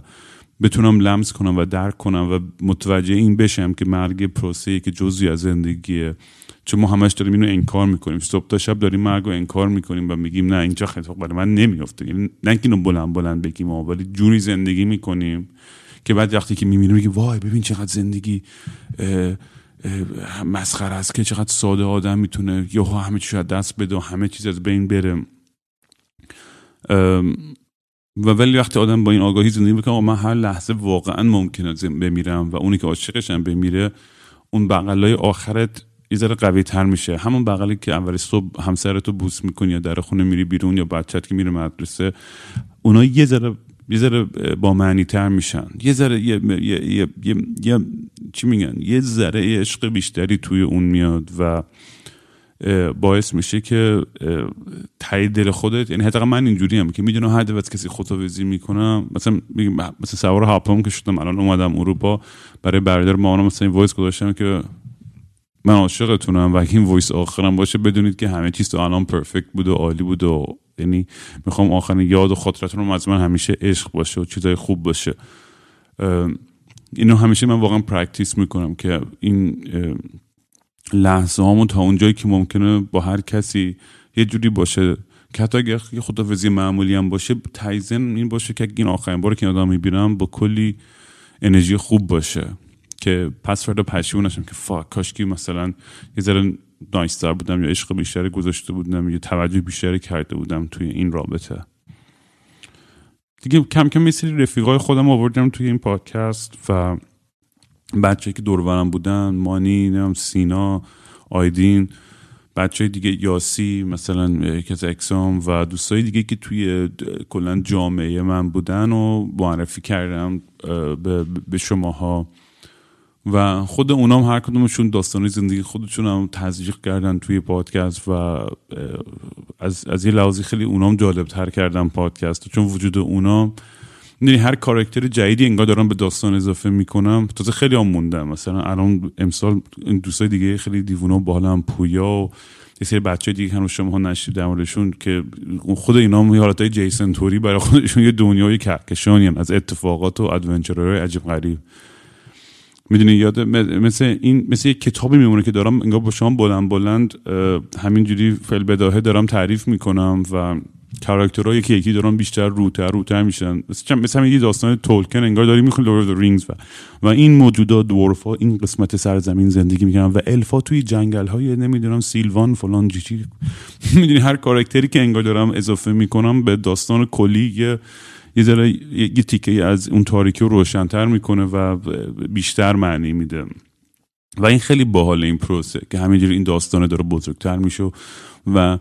بتونم لمس کنم و درک کنم و متوجه این بشم که مرگ پروسه که جزی از زندگیه. چون ما همش داریم اینو انکار می‌کنیم. صبح تا شب داریم مرگ رو انکار می‌کنیم و میگیم نه اینجا اتفاق برای من نمیفته یعنی نه اینو بلند بلند بگیم ولی جوری زندگی می‌کنیم که بعد وقتی که می‌بینیم میگیم وای ببین چقدر زندگی مسخره است که چقدر ساده آدم می‌تونه یا همه چیز از دست بده و همه چیز از بین بره. و ولی وقتی آدم با این آگاهی زندگی می‌کنه من هر لحظه واقعا ممکنه بمیرم و اونی که عاشقشم بمیره اون بغلای آخرت یه ذره قوی تر میشه. همون بغلی که اول صبح همسرتو بوس می‌کنی یا در خونه میری بیرون یا بچت که میره مدرسه اونا یه ذره یه ذره با معنی تر میشن. یه ذره یه, یه،, یه،, یه،, چی میگن؟ یه ذره عشق بیشتری توی اون میاد و باعث میشه که ته دل خودت. یعنی حتی من اینجوری هم که می‌دونم هر دفعه کسی خداحافظی می‌کنم مثلا مثلا سوار هواپیما که شدم الان اومدم اروپا برای برا بابا مامانم مثلا این voice گذاشتم که من عاشقتونم و این voice آخرم باشه بدونید که همه چیز تو الان perfect بود و عالی بود و یعنی می‌خوام آخرین یاد و خاطرتون از من همیشه عشق باشه و چیزای خوب باشه. اینو همیشه من واقعا practice می‌کنم که این لحظه هامون تا اونجایی که ممکنه با هر کسی یه جوری باشه. که حتی اگر خدافزی معمولی هم باشه تایمی این باشه که این آخرین بار که آدم می‌بینم با کلی انرژی خوب باشه. که پس فردا پشیمون نشم که fuck کاشکی مثلا یه ذره نایستر بودم یا عشق بیشتری گذاشته بودم یا توجه بیشتری کرده بودم توی این رابطه. دیگه کم کم یه رفیقای خودم آوردم توی این پادکست و بچه که دورورم بودن مانی نمیم سینا آیدین بچه دیگه یاسی مثلا از اکسام و دوستای دیگه که توی کلا جامعه من بودن و معرفی کردم به شماها. و خود اونام هر کدومشون داستانی زندگی خودشون هم تزریق کردن توی پادکست و از, از یه لحاظی خیلی اونام جالب تر کردن پادکست. چون وجود اونام می‌دونی هر کاراکتر جدیدی انگار دارم به داستان اضافه می‌کنم. تازه خیلی هم موندم. مثلا الان امسال دوستای دیگه خیلی دیوونه هم پویا و یه سری بچه دیگه هنوز شما نشید در که خود اینا هم حالت های جیسن توری برای خودشون یه دنیای کهکشانی از اتفاقات و ادونچرهای عجیب غریب. می‌دونی یاد مثل این مثل یک کتابی میمونه که دارم انگار با شما بلند بلند همینجوری فل بداهه دارم تعریف می‌کنم و کاراکترها یکی یکی دارن بیشتر روتر روتر میشن. مثل یه داستان تولکن انگار داری می‌خونی لورد رینگز و و این موجودات دورف ها این قسمت سرزمین زندگی می‌کنن و الفا توی جنگل های نمی‌دونم سیلوان فلان جیچی می‌دونی هر کاراکتری که انگار دارم اضافه می‌کنم به داستان کلی یه یه ذره یه تیکه از اون تاریکی رو روشنتر می‌کنه و بیشتر معنی میده. و این خیلی باحال این پروسه که همینجوری این داستانه داره بزرگتر میشه و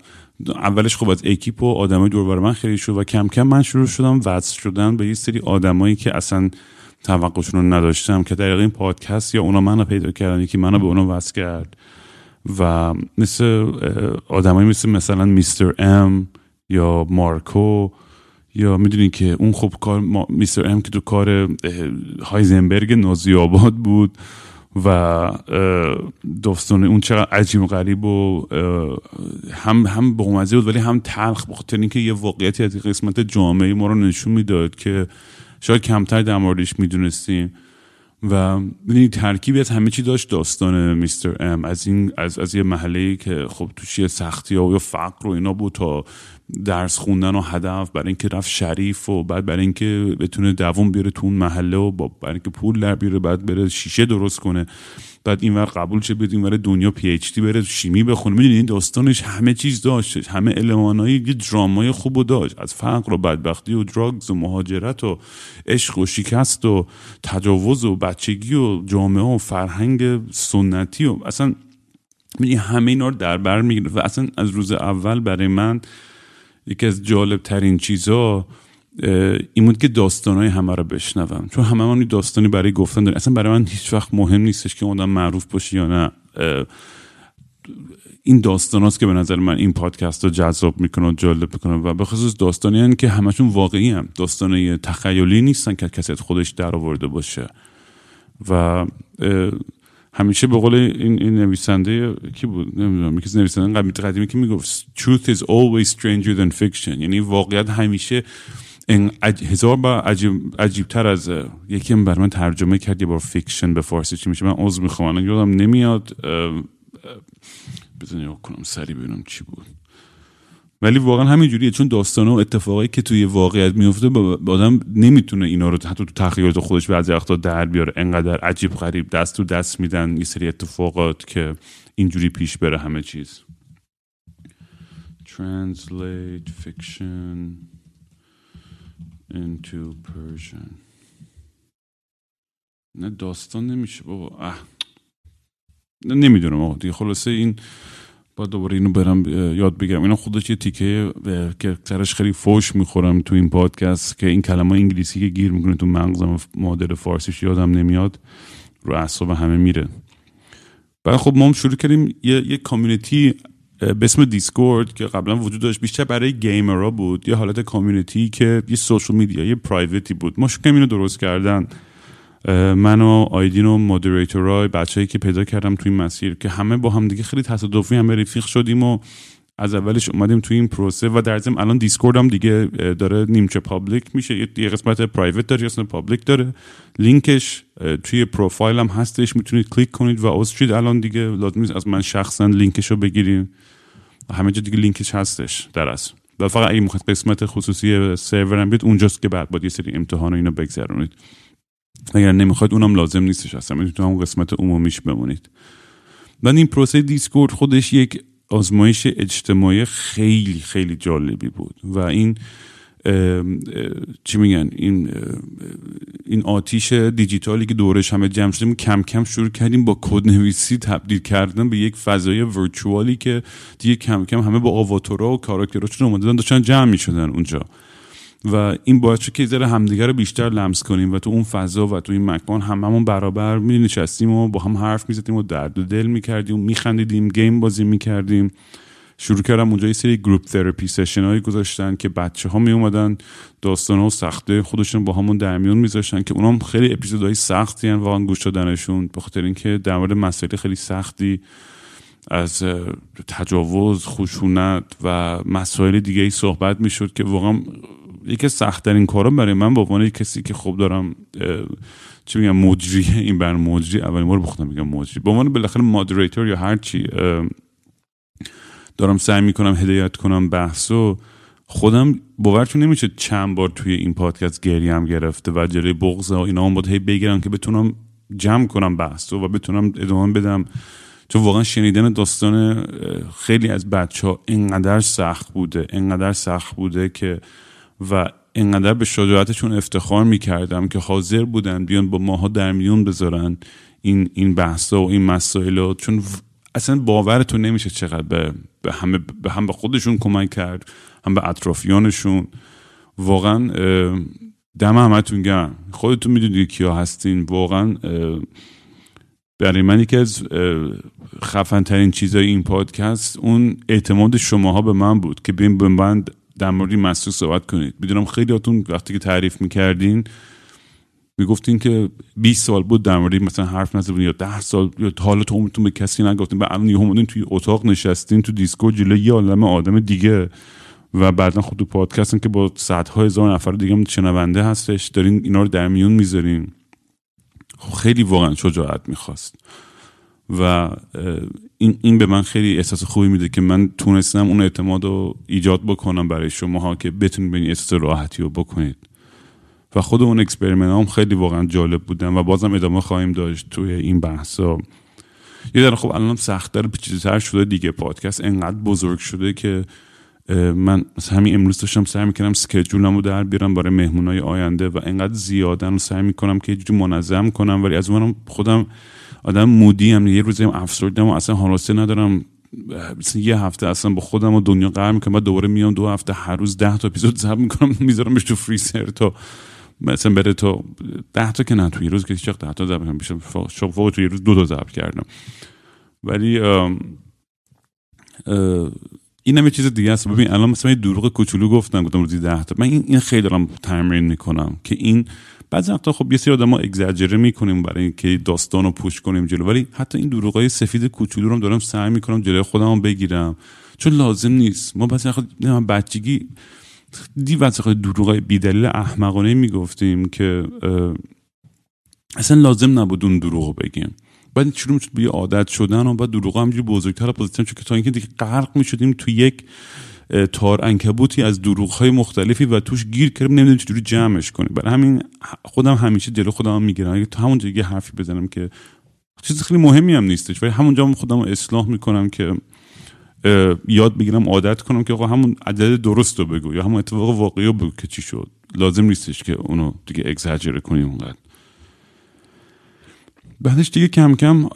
اولش خب از اکیپ و آدمای دور من خیلی شد و کم کم من شروع شدم وصل شدن به یه سری آدمایی که اصلا توقعشون رو نداشتم که در این پادکست یا اونا منو پیدا کردن یکی منو به اونا وصل کرد و مثل آدمایی مثل مثلا میستر ام یا مارکو یا می‌دونی که اون خب کار میستر ام که تو کار هایزنبرگ نازی آباد بود. و داستان اون چقدر عجیب و غریب و هم هم بغمزه بود ولی هم تلخ بخاطر اینکه یه واقعیتی از قسمت جامعه ما رو نشون می‌داد که شاید کمتر در موردش می‌دونستیم. و ببینی ترکیبی از همه چی داشت داستان میستر ام. از این از از یه محله که خب توش یه سختی ها و فقر و اینا بود تا درس خوندن و هدف برای اینکه رفت شریف و بعد برای اینکه بتونه دووم بیاره تو اون محله و برای اینکه پول در بیاره بعد بره شیشه درست کنه. بعد اینور قبول شه بیاد اینور دنیا پی اچ دی بره شیمی بخونه. می‌دونی این داستانش همه چیز داشت همه المانایی یه درامای خوب و داشت. از فقر و بدبختی و دراگز و مهاجرت و عشق و شکست و تجاوز و بچگی و جامعه و فرهنگ سنتی و اصلا همه اینا رو در بر می‌گیره و اصلا از روز اول برای من یکی از جالب ترین چیزا این بود که داستانهای همه رو بشنوم. چون همه من داستانی برای گفتن داریم اصلا برای من هیچ وقت مهم نیستش که آدم معروف باشه یا نه. این داستان هاست که به نظر من این پادکست رو جذاب می‌کنه و جالب می‌کنه و به خصوص داستانی هن که همشون واقعی هم داستانه تخیلی نیستن که کسی خودش در آورده باشه. و همیشه به قول این, نویسنده کی بود؟ نمی‌دونم یکی نویسنده قدیمی که می‌گفت truth is always stranger than fiction. یعنی واقعیت همیشه هزار بار عجیب, عجیب تر از یکی بر من ترجمه کرد یه بار fiction به فارسی چی میشه من عذر می‌خوام. یادم نمیاد بزنی کنم سری ببینم چی بود. ولی واقعا همینجوریه چون داستان و اتفاقایی که توی واقعیت میفته با آدم نمی‌تونه اینا رو حتی تو تخیلات خودش بعضی وقتا در بیاره. انقدر عجیب غریب دست تو دست میدن یه سری اتفاقات که اینجوری پیش بره همه چیز. Translate fiction. Into Persian. نه داستان نمیشه بابا. اه. نمی‌دونم آقا. دیگه خلاصه این با دوباره اینو برم یاد بگیرم. اینا خودش یه تیکه که سرش خیلی فوش می‌خورم تو این پادکست که این کلمه انگلیسی که گیر می‌کنه تو مغزم مادر فارسیش یادم نمیاد رو اعصاب همه میره. بعد خب ما هم شروع کردیم یه, یه community به اسم دیسکورد که قبلا وجود داشت بیشتر برای gamer ها بود یه حالت community که یه social media یه private ی بود. ماشروع کردیم اینو درست کردن. من و آیدین و moderator ای بچههایی که پیدا کردم توی مسیر که همه با هم دیگه خیلی تصادفی همه رفیق شدیم و از اولش اومدیم توی این پروسه و در ضمن الان دیسکورد هم دیگه داره نیمچه public میشه. یه قسمت private داره یه public داره. لینکش توی پروفایل هم هستش می‌تونید کلیک کنید و اوسترید الان دیگه. لازم از من شخصا لینکش رو بگیریم. همه جا دیگه لینکش هستش در اصل. و فقط اگه می‌خواد قسمت خصوصی سرورم بیاد اونجاست که بعد باید یه سری امتحان و اینو بگذرونید. اگر نمی‌خواید اونم لازم نیستش اصلا. می‌تونید تو همون قسمت عمومیش بمونید. و این پروسه دیسکورد خودش یک آزمایش اجتماعی خیلی خیلی جالبی بود. و این چی میگن؟ این این آتیش دیجیتالی که دورش همه جمع شدیم کم کم شروع کردیم با کد نویسی تبدیل کردن به یک فضای virtual ی که دیگه کم کم همه با avatar ا و کاراکتراشون اومدن داشتن جمع می‌شدن اونجا. و این باعث شد که ذره همدیگه رو بیشتر لمس کنیم و تو اون فضا و تو این مکان هممون برابر می نشستیم و با هم حرف می‌زدیم و درد و دل می‌کردیم و میخندیدیم game بازی می‌کردیم. شروع کردم اونجا یه سری group therapy session هایی گذاشتن که بچه ها می اومدن داستان و سخته خودشون با همون در میون میذاشتن که اونام خیلی اپیزودهای سختی هن واقعا گوش دادنشون به خاطر اینکه در مورد مسائل خیلی سختی از تجاوز خشونت و مسائل دیگه ای صحبت می‌شد که واقعا یکی سختترین کارا برای من به عنوان کسی که خوب دارم چی میگم مجری این بر مجری اولین بار بخونم میگم مجری به عنوان بالاخره مادریتور یا هر چی دارم سعی می‌کنم هدایت کنم بحثو خودم باورتون نمیشه چند بار توی این پادکست گریم گرفته و جلوی بغض و اینا هم باید هی بگیرم که بتونم جمع کنم بحثو و بتونم ادامه بدم. چون واقعا شنیدن داستان خیلی از بچه ها اینقدر سخت بوده اینقدر سخت بوده که و اینقدر به شجاعتشون افتخار می‌کردم که حاضر بودن بیان با ماها در میون بذارن این این بحثا و این مسائل چون اصلا باورتون نمیشه چقدر به, به همه به هم به خودشون کمک کرد هم به اطرافیانشون. واقعا دم همتون گرم. خودتون می‌دونید کیا هستین. واقعا برای من یکی از خفن ترین چیزای این پادکست اون اعتماد شماها به من بود که بین به من در مورد این صحبت کنید. می‌دونم خیلی هاتون وقتی که تعریف می‌کردین می‌گفتین که 20 سال بود در مورد مثلا حرف نزدین یا 10 سال یا حالا تو عمرتون به کسی نگفتین. و الان اومدین توی اتاق نشستین تو دیسکو جلوی یه عالم آدم دیگه و بعدا خود تو پادکستن که با صدها هزار نفر دیگه هم شنونده هستش. دارین اینا رو در میون می‌ذارین. خب خیلی واقعا شجاعت می‌خواست. و این, این به من خیلی احساس خوبی میده که من تونستم اون اعتماد رو ایجاد بکنم برای شما که بتونید به این احساس راحتی رو بکنید. و خود اون experiment هم خیلی واقعا جالب بودن و بازم ادامه خواهیم داشت توی این بحثا. یه در خب الان سختتر پیچیده‌تر شده دیگه. پادکست انقدر بزرگ شده که من همین امروز داشتم سعی می‌کنم schedule م رو در بیارم برای مهمونای آینده و انقدر زیادن رو سعی می‌کنم که یه منظم کنم ولی از اونم خودم آدم moody ام یه روزی هم افسردم و اصلا حوصله ندارم. یه هفته اصلا با خودم و دنیا قهر می‌کنم بعد دوباره میام دو هفته هر روز ده تا اپیزود ضبط می‌کنم میذارمش تو فریزر تا مثلا بره تو ده تا که نه تو یه روز که چقدر ده تا ضبط میشه شب فوق تو یه روز دو تا ضبط کردم. ولی این هم یه چیز دیگه است. ببین الان مثلا یه دروغ کوچولو گفتم گفتم روزی ده تا. من این, این خیلی دارم تمرین می‌کنم که این بعضی وقتا خب یه سری آدم ما اگزاجره می‌کنیم برای اینکه داستان رو پوش کنیم جلو. ولی حتی این دروغای سفید کوچولو رو دارم سعی می‌کنم جلوی خودم بگیرم. چون لازم نیست. ما بعضی وقت بچگی خیلی وقتا دروغای بیدلیل احمقانه می‌گفتیم که اصلا لازم نبود اون دروغ بگیم. بعد شروع می‌شد به عادت شدن و بعد دروغ همجوری بزرگتر پوزیشن چون که تا اینکه دیگه غرق می‌شدیم تو یک تار عنکبوتی از دروغ های مختلفی و توش گیر کردیم نمی‌دونیم چجوری جمعش کنیم. برای همین خودم همیشه جلو خودم می‌گیرم. تا همونجا یه حرفی بزنم که چیز خیلی مهمی هم نیستش ولی همونجا هم خودم اصلاح می‌کنم که یاد بگیرم عادت کنم که آقا همون عدد درست رو بگو یا همون اتفاق واقعی رو بگو که چی شد. لازم نیستش که اونو دیگه اگزاجره کنیم اونقدر. بعدش دیگه کم کم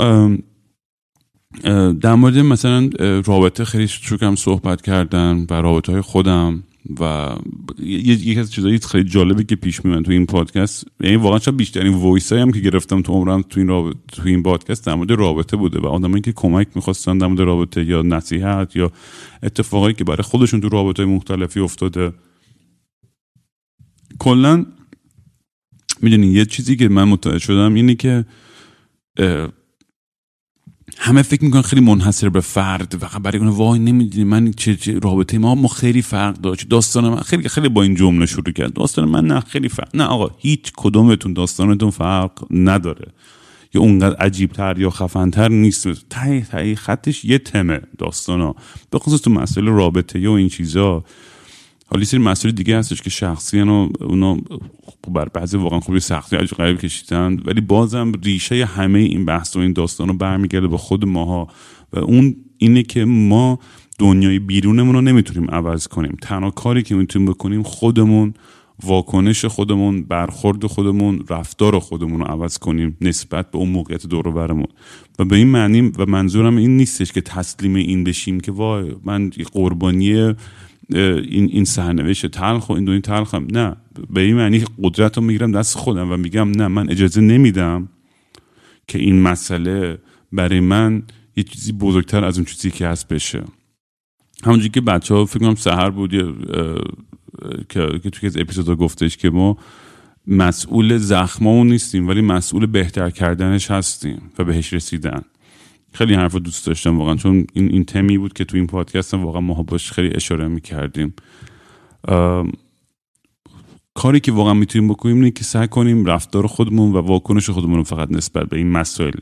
در مورد مثلا رابطه خیلی شکم صحبت کردن و رابطه های خودم. و یکی از چیزایی خیلی جالبی که پیش میاد تو این پادکست یعنی واقعا شاید بیشترین voice هم که گرفتم تو عمرم تو این رابطه تو این پادکست در مورد رابطه بوده و آدمایی که کمک می‌خواستن در مورد رابطه یا نصیحت یا اتفاقایی که برای خودشون تو رابطه مختلفی افتاده. کلا می‌دونی یه چیزی که من متوجه شدم اینه که همه فکر می‌کنن خیلی منحصر به فرد و برای اون وای نمی‌دونی من چه, چه رابطه ما ما خیلی فرق داشت داستان من خیلی خیلی با این جمله شروع کرد. داستان من نه خیلی فرق نه آقا هیچ کدومتون داستانتون فرق نداره. یا اونقدر عجیبتر یا خفنتر نیست. تایی تایی خطش یه تمه داستان ها به خصوص تو مسئله رابطه یا این چیزا. حالا سری مسئله دیگه هستش که شخصی و اونا بر بعضی واقعا خوبی سختی عجب غریب کشیدن ولی بازم ریشه همه این بحث و این داستان رو برمیگرده به خود ماها و اون اینه که ما دنیای بیرونمون رو نمی‌تونیم عوض کنیم. تنها کاری که می‌تونیم بکنیم خودمون واکنش خودمون برخورد خودمون رفتار خودمون رو عوض کنیم نسبت به اون موقعیت دور برمون و به این معنی و منظورم این نیستش که تسلیم این بشیم که وای من قربانی این این سرنوشت تلخ و این دنیا تلخم نه به این معنی قدرت رو می‌گیرم دست خودم و میگم نه من اجازه نمیدم که این مسئله برای من یه چیزی بزرگتر از اون چیزی که هست بشه. همونجوری که بچه ها فکر کنم سهر بود که توی از اپیزود گفتش که ما مسئول زخمامون نیستیم ولی مسئول بهتر کردنش هستیم و بهش رسیدن. خیلی حرف دوست داشتم واقعا چون این, این تمی بود که تو این پادکست هم واقعا ما باش خیلی اشاره می‌کردیم. کاری که واقعا می‌تونیم بکنیم اینه که سعی کنیم رفتار خودمون و واکنش خودمون رو فقط نسبت به این مسائل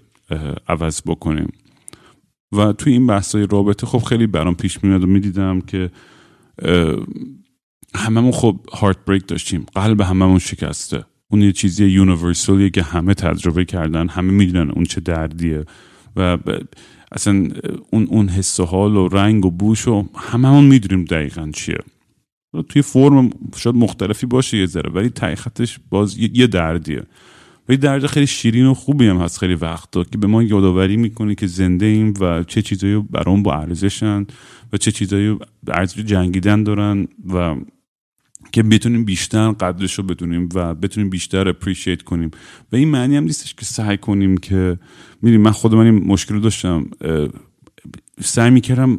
عوض بکنیم. و توی این بحثای رابطه خب خیلی برام پیش میاد و می‌دیدم که هممون خب هارت بریک داشتیم. قلب هممون شکسته. اون یه چیزی یونیورسالیه که همه تجربه کردن همه می‌دونن اون چه دردیه. و اصلا اون اون حس و حال و رنگ و بوش و هممون می‌دونیم دقیقا چیه. توی فرم شاید مختلفی باشه یه ذره ولی تایختش باز یه دردیه. و یه درد خیلی شیرین و خوبی هم هست خیلی وقتا که به ما یادآوری می‌کنه که زنده ایم و چه چیزایی برام با ارزشن و چه چیزایی ارزش جنگیدن دارن و که بتونیم بیشتر قدرش رو بدونیم و بتونیم بیشتر اپریشیت کنیم. و این معنی هم نیستش که سعی کنیم که می‌دونیم من خود من این مشکل رو داشتم. سعی می‌کردم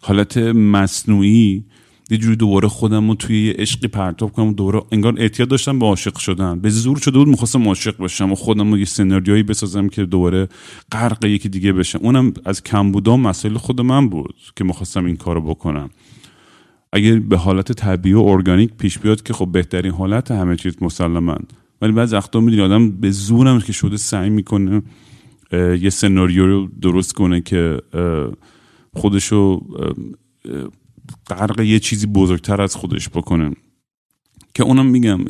حالت مصنوعی یه جوری دوباره خودم رو توی عشقی پرتاب کنم دوباره انگار اعتیاد داشتم به عاشق شدن. به زور شده بود می‌خواستم عاشق باشم و خودم رو یه سناریویی بسازم که دوباره غرق یکی دیگه بشم. اونم از کم بودم مسئله خود من بود که می‌خواستم این کارو بکنم. اگر به حالت طبیعی و ارگانیک پیش بیاد که خب بهترین حالت همه چیز مسلما ولی بعض وقتا می‌دونی آدم به زورم که شده سعی می‌کنه یه سناریو رو درست کنه که خودشو غرق یه چیزی بزرگتر از خودش بکنه. که اونم میگم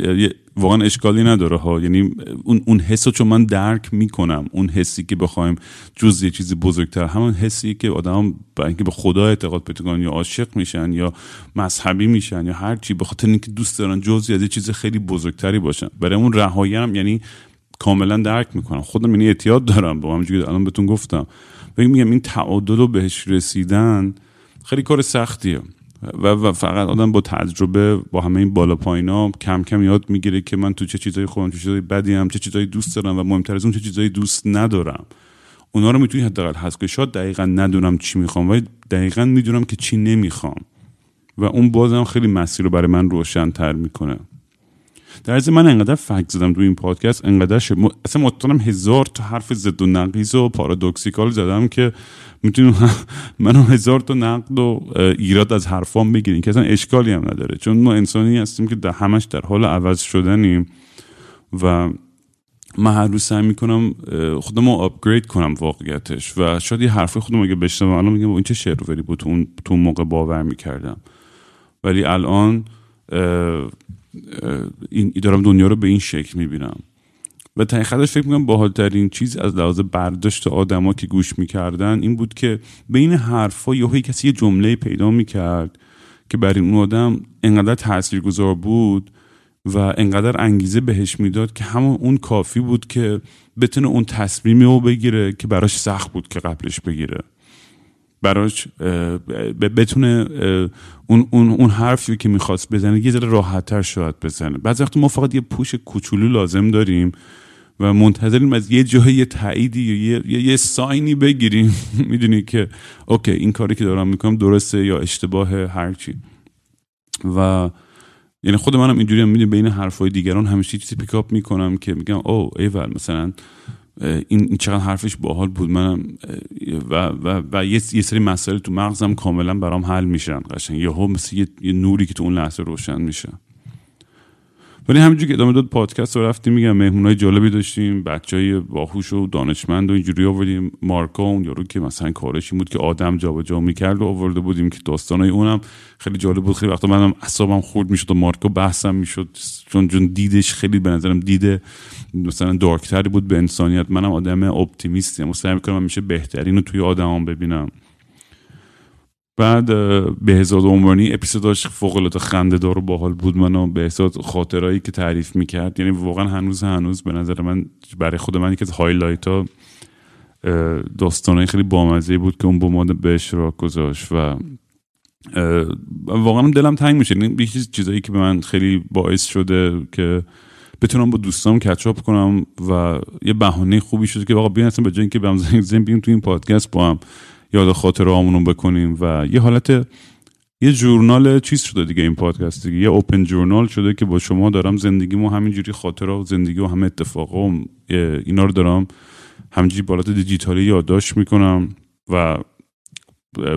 واقعا اشکالی نداره ها. یعنی اون اون حس رو چون من درک می‌کنم اون حسی که بخوایم جز یه چیزی بزرگتر همون حسی که آدم با اینکه به خدا اعتقاد پیدا یا عاشق میشن یا مذهبی میشن یا هر چی به خاطر اینکه دوست دارن جزئی از یه چیز خیلی بزرگتری باشن. برای اون رهایی هم یعنی کاملا درک می‌کنم خودم یعنی اعتیاد دارم با همونجوری الان بهتون گفتم. میگم این تعادل رو بهش رسیدن خیلی کار سختیه. و, فقط آدم با تجربه با همه این بالا پایینا کم کم یاد می‌گیره که من تو چه چیزایی خودم چه چیزایی بدی هم چه چیزایی دوست دارم و مهمتر از اون چه چیزایی دوست ندارم. اونا رو می‌تونی حداقل حذف کنی. شاید دقیقا ندونم چی می‌خوام ولی دقیقا می‌دونم که چی نمی‌خوام. و اون بازم خیلی مسیر رو برای من روشن تر می‌کنه. در من انقدر فکر زدم تو این پادکست انقدر شد. اصلا مطمئنم هزار تا حرف ضد و نقیز و پارادوکسیکال زدم که می‌تونیم منو هزار تا نقد و ایراد از حرفام بگیریم که اصلا اشکالی هم نداره. چون ما انسانی هستیم که در همش در حال عوض شدنیم و من هر روز سعی می‌کنم خودم رو آپگرید کنم واقعیتش و شاید یه حرف خودم اگه بشنوم الان میگم این چه شعر بود تو اون تو موقع باور می‌کردم. ولی الان این دارم دنیا رو به این شکل می‌بینم. و تحقیقاتش فکر می‌کنم باحالترین چیز از لحاظ برداشت آدما که گوش می‌کردن این بود که بین حرفا یهو کسی یه جمله پیدا می‌کرد که برای اون آدم انقدر تاثیرگذار بود و انقدر انگیزه بهش می‌داد که همون اون کافی بود که بتونه اون تصمیمی رو بگیره که براش سخت بود که قبلش بگیره. براش بتونه اون, اون, اون حرفی که می‌خواست بزنه یه ذره راحتتر شاید بزنه. بعضی وقت ما فقط یه پوش کوچولو لازم داریم و منتظریم از یه جایی یه تاییدی یا یه, یه, ساینی بگیریم. می‌دونی که اوکی این کاری که دارم می‌کنم درسته یا اشتباه هرچی و یعنی خود منم اینجوری هم می‌دونی بین حرفای دیگران همیشه چیزی پیکاپ می‌کنم که میگم او ایول مثلا این چقدر حرفش باحال بود. منم و, و, و یه, سری مسائل تو مغزم کاملا برام حل میشن قشنگ. یهو مثل یه, یه نوری که تو اون لحظه روشن میشه. ولی همینجور که ادامه داد پادکست رو رفتیم میگم مهمونای جالبی داشتیم های باهوش و دانشمند و اینجوری آوردیم. مارکا اون یارو که مثلا کارش این بود که آدم جابجا می‌کرد و آورده بودیم که داستانای اونم خیلی جالب بود. خیلی وقتا منم اعصابم خورد می‌شد و با اونا بحثم می‌شد. چون چون دیدش خیلی به نظرم دید مثلا darker ی بود به انسانیت. منم آدم optimist ی ام سعی می‌کنم میشه بهترین رو توی آدمام ببینم. بعد بهزاد عمرانی اپیزوداش فوق العاده خنده دار و باحال بود منو بهزاد خاطرایی که تعریف می‌کرد. یعنی واقعا هنوز هنوز به نظر من برای خود من یکی از highlight ها داستانای خیلی بامزه بود که اون با ما به اشتراک گذاشت و واقعا دلم تنگ میشه این یه چیزایی که به من خیلی باعث شده که بتونم با دوستام کچاپ کنم و یه بهانه خوبی شده که واقعا بیان اصلا به جای اینکه به هم زنگ تو این پادکست با هم. یاد خاطره رو بکنیم و یه حالت یه جورنال چیز شده دیگه این پادکست دیگه. یه اوپن جورنال شده که با شما دارم زندگیمو همینجوری خاطره و زندگی و همه اتفاقا و اینا رو دارم همینجوری بالات دیجیتالی یادداشت می‌کنم و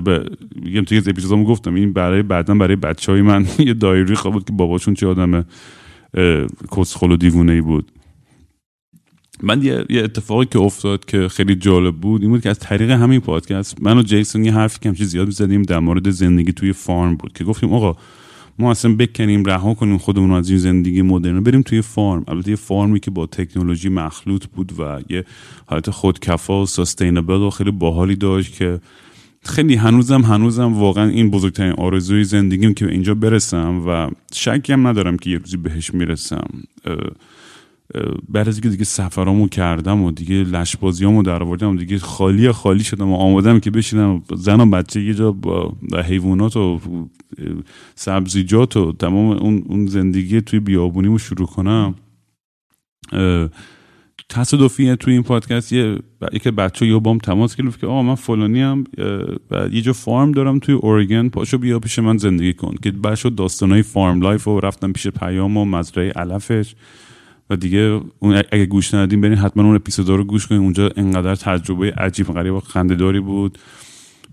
به یه از اپیزودامو گفتم. این برای بعدا برای بچه های من یه دایری خواه بود که باباشون چه آدم کسخل و دیوونه ای بود. من یه, یه اتفاقی که افتاد که خیلی جالب بود این بود که از طریق همین پادکست من و جیسون یه حرفی که زیاد می‌زدیم در مورد زندگی توی فارم بود که گفتیم آقا ما اصلا بکنیم رها کنیم خودمون از این زندگی مدرن بریم توی فارم. البته یه فارمی که با تکنولوژی مخلوط بود و یه حالت خودکفا و سستینبل و خیلی باحالی داشت که خیلی هنوزم هنوزم واقعا این بزرگترین آرزوی زندگیم که به اینجا برسم و شکی هم ندارم که یه روزی بهش می‌رسم. بعد از اینکه دیگه سفرامو کردم و دیگه لشبازیامو در آوردم دیگه خالی خالی شدم و آمادم که بشینم. زن و بچه یه جا با حیوانات و سبزیجات و تمام اون, زندگی توی بیابونیمو شروع کنم. تصادفی توی این پادکست یه یکی بچه یه بام تماس گرفت که آقا من فلانی‌ام و یه جا farm دارم توی Oregon پاشو بیا پیش من زندگی کن. که شد داستانای farm life و رفتم پیش پیام و مزرعه علفش. و دیگه اون اگه گوش ندیم برین حتما اون اپیزودا رو گوش کنین. اونجا انقدر تجربه عجیب غریب و خندهداری بود.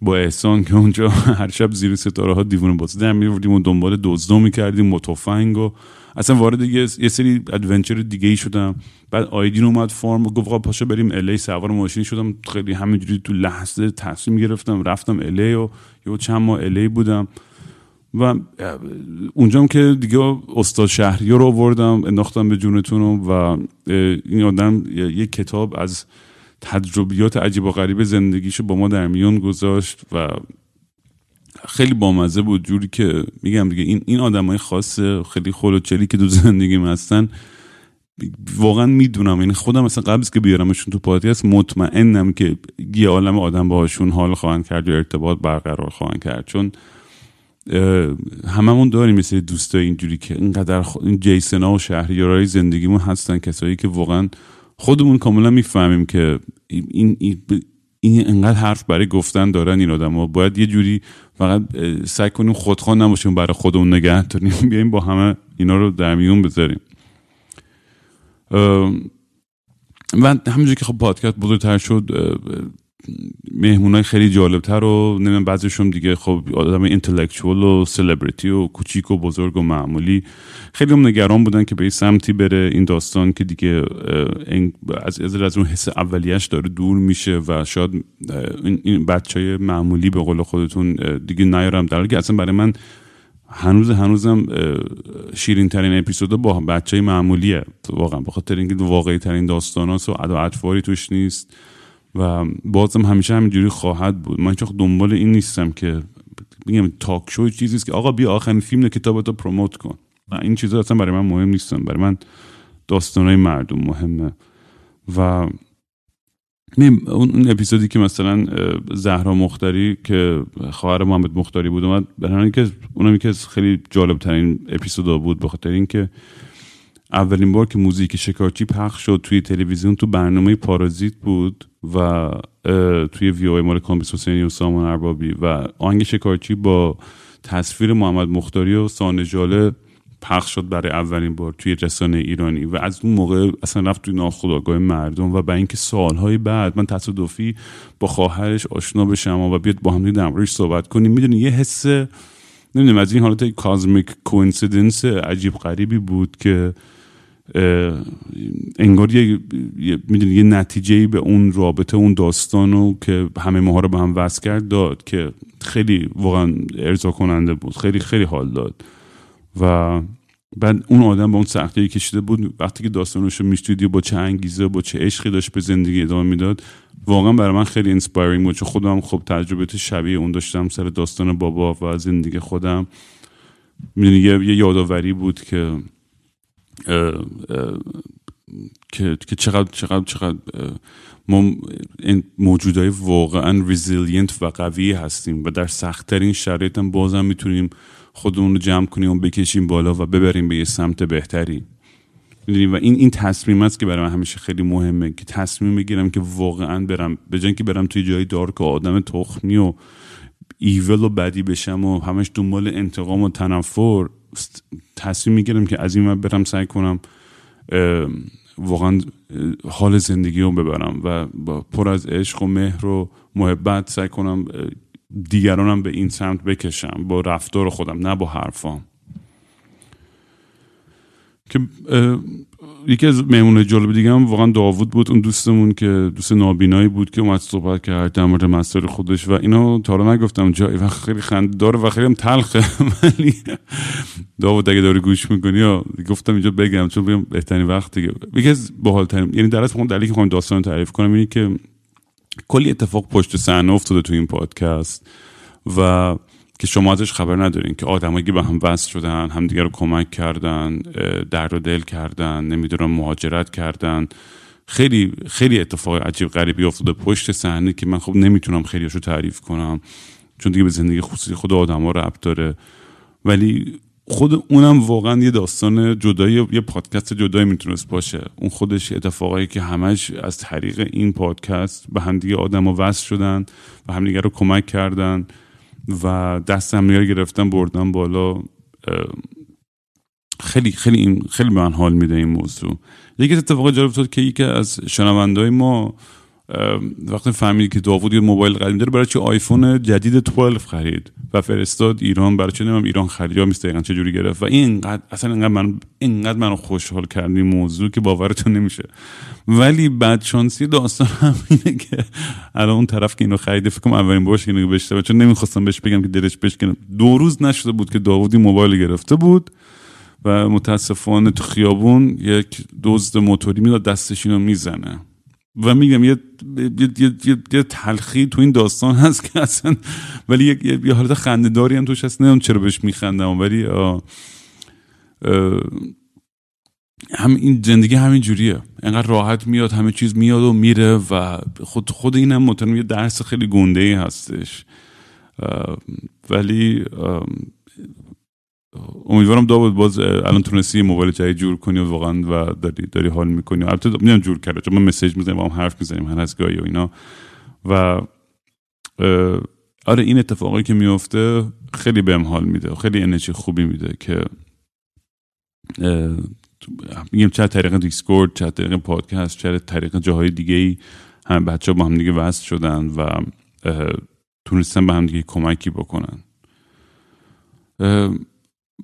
با احسان که اونجا هر شب زیر ستاره ها دیوونه بازی در میوردیم و دنبال دزدو می‌کردیم متفنگ و اصلا وارد یه, سری ادونچر دیگه ای شدم. بعد آیدین اومد فرم و گفت پاشا بریم الی سوار ماشین شدم. خیلی همینجوری تو لحظه تصمیم گرفتم. رفتم الی و یه چند ماه الی بودم. و اونجا که دیگه استاد شهری رو آوردم انداختم به جونتون و این آدم یک کتاب از تجربیات عجیب و غریب زندگیشو با ما در میون گذاشت و خیلی بامزه بود. جوری که میگم دیگه این این آدمای خاص خیلی خلوچلی که دو زندگیم هستن واقعا می‌دونم. یعنی خودم مثلا قبل که بیارمشون تو پادکست مطمئنم که یه عالم آدم باهاشون حال خواهند کرد یا ارتباط برقرار خواهند کرد. چون هممون داریم مثل دوستای اینجوری که اینقدر این جیسنا و شهریارای زندگیمون هستن کسایی که واقعا خودمون کاملا می‌فهمیم که این, این, این انقدر حرف برای گفتن دارن این آدم ها باید یه جوری فقط سعی کنیم خودخوان نباشیم برای خودمون نگه داریم بیایم با همه اینا رو در میون بذاریم. و همینجور که خب پادکست بزرگتر شد های خیلی جالبتر و نمیم بعضیشون دیگه خب آدم اینتלקچوال و سلبریتی و کوچیک و بزرگ و معمولی. خیلی هم نگران بودن که به این سمتی بره این داستان که دیگه از از, از اون حس اولیش داره دور میشه و شاید این بچه های معمولی به قول خودتون دیگه نیارم در که اصلا برای من هنوز هنوزم شیرین ترین اپیزود با بچه های معمولیه. واقعا بخاطر اینکه واقعی ترین داستان و ادا توش نیست. و بازم همیشه همینجوری خواهد بود. من چون دنبال این نیستم که بگم تاک شو چیزی که آقا بیا آخرین فیلم کتابتو پروموت کن. این چیزا اصلا برای من مهم نیستن. برای من داستانهای مردم مهمه. و اون اپیزودی که مثلا زهرا مختاری که خواهر محمد مختاری بود اومد برای که اونم که خیلی جالب ترین اپیزودا بود به خاطر اینکه اولین بار که موزیک شکارچی پخش شد توی تلویزیون تو برنامه پارازیت بود. و توی وی او مال کامبیس حسینی و سامان اربابی. و آهنگ شکارچی با تصویر محمد مختاری و سانجاله پخش شد برای اولین بار توی رسانه ایرانی. و از اون موقع اصلا رفت توی ناخودآگاه مردم و برای اینکه سالهای بعد من تصادفی با خواهرش آشنا بشم و بیاد با هم در صحبت کنیم می‌دونی یه حس نمی‌دونم از این حالت کازمیک کوینسیدنس عجیب غریبی بود که انگار یه, می‌دونی یه نتیجه به اون رابطه اون داستانو که همه ماها رو به هم وصل کرد داد که خیلی واقعا ارضا کننده بود خیلی خیلی حال داد. و بعد اون آدم با اون سختی کشیده بود وقتی که داستانش رو با چه انگیزه با چه عشقی داشت به زندگی ادامه می‌داد واقعا برای من خیلی inspiring بود. چون خودم خب تجربه شبیه اون داشتم سر داستان بابا و زندگی خودم. یه یادآوری بود که که که چقدر چقدر چقدر ما موجودهای واقعا resilient و قوی هستیم و در سختترین شرایط هم بازم می‌تونیم خودمون رو جمع کنیم و بکشیم بالا و ببریم به یه سمت بهتری. و این این تصمیم است که برای من همیشه خیلی مهمه که تصمیم بگیرم که واقعا برم به که برم توی جای dark و آدم تخمی و evil و بدی بشم و همش دنبال انتقام و تنفر تصمیم می‌گیرم که از این من برم سعی کنم واقعا حال زندگی رو ببرم و با پر از عشق و مهر و محبت سعی کنم دیگرانم به این سمت بکشم با رفتار خودم نه با حرفام. که یکی از مهمونه جالب دیگه هم واقعا داوود بود اون دوستمون که دوست نابینایی بود که اومد صحبت کرد در مورد مسائل خودش و اینو تا رو نگفتم. جایی و خیلی خنده داره و خیلی هم تلخه. ولی داوود اگه داری گوش می‌کنی یا گفتم اینجا بگم چون بگم بهترین وقت دیگه. یکی از ترین یعنی در اصل دلیلی که داستان تعریف کنم اینه که کلی اتفاق پشت صحنه افتاده تو این پادکست و که شما ازش خبر ندارین که آدمایی که به هم وصل شدن همدیگه رو کمک کردن درد و دل کردن نمی‌دونم مهاجرت کردن. خیلی خیلی اتفاق عجیب غریبی افتاده پشت صحنه که من خب نمی‌تونم خیلیشو تعریف کنم چون دیگه به زندگی خصوصی خود آدما ربط داره. ولی خود اونم واقعا یه داستان جدایی یه پادکست جدایی می‌تونست باشه. اون خودش اتفاقایی که همش از طریق این پادکست به همدیگه آدم وصل شدن و همدیگه رو کمک کردن. و دست هم رو گرفتن بردن بالا خیلی خیلی خیلی به من حال میده این موضوع. یکی اتفاق جالب افتاد که یکی از شنوندهای ما وقتی فهمید که داوود یه موبایل قدیم داره برای چه آیفون جدید 12 خرید؟ و فرستاد ایران برای چه نمیم ایران خرید یا میست چه جوری گرفت؟ و این اینقدر اصلا اینقدر من اینقدر منو خوشحال کردی موضوع که باورتون نمیشه. ولی بعد شانسی داستان هم اینه که الان اون طرف که اینو خریده فکر کنم اولین بارش اینو بشته چون نمی‌خواستم بهش بگم که دلش بشکنه. دو روز نشده بود که داوودی موبایل گرفته بود و متاسفانه تو خیابون یک دزد موتوری میاد دستش اینو می‌زنه. و میگم یه, یه،, یه،, یه تلخی تو این داستان هست که اصلا ولی یه, یه حالت خندهداری هم توش هست. نمی‌دونم چرا بهش میخندم ولی هم این زندگی همین جوریه. انقدر راحت میاد همه چیز میاد و میره و خود خود اینم مطمئن یه درس خیلی گنده ای هستش. ولی امیدوارم داود باز الان تونستی موبایل جدید جور کنی و واقعا و داری داری حال می‌کنی البته می‌دونم جور کرده چون من مسیج می‌زنیم با هم حرف می‌زنیم هر از گاهی و اینا. و آره این اتفاقی که میفته خیلی بهم حال میده خیلی انرژی خوبی میده که میگم چه طریق Discord چه طریق پادکست چه طریق جاهای دیگه ای هم بچه با هم دیگه وصل شدن و تونستن به هم دیگه کمکی بکنن.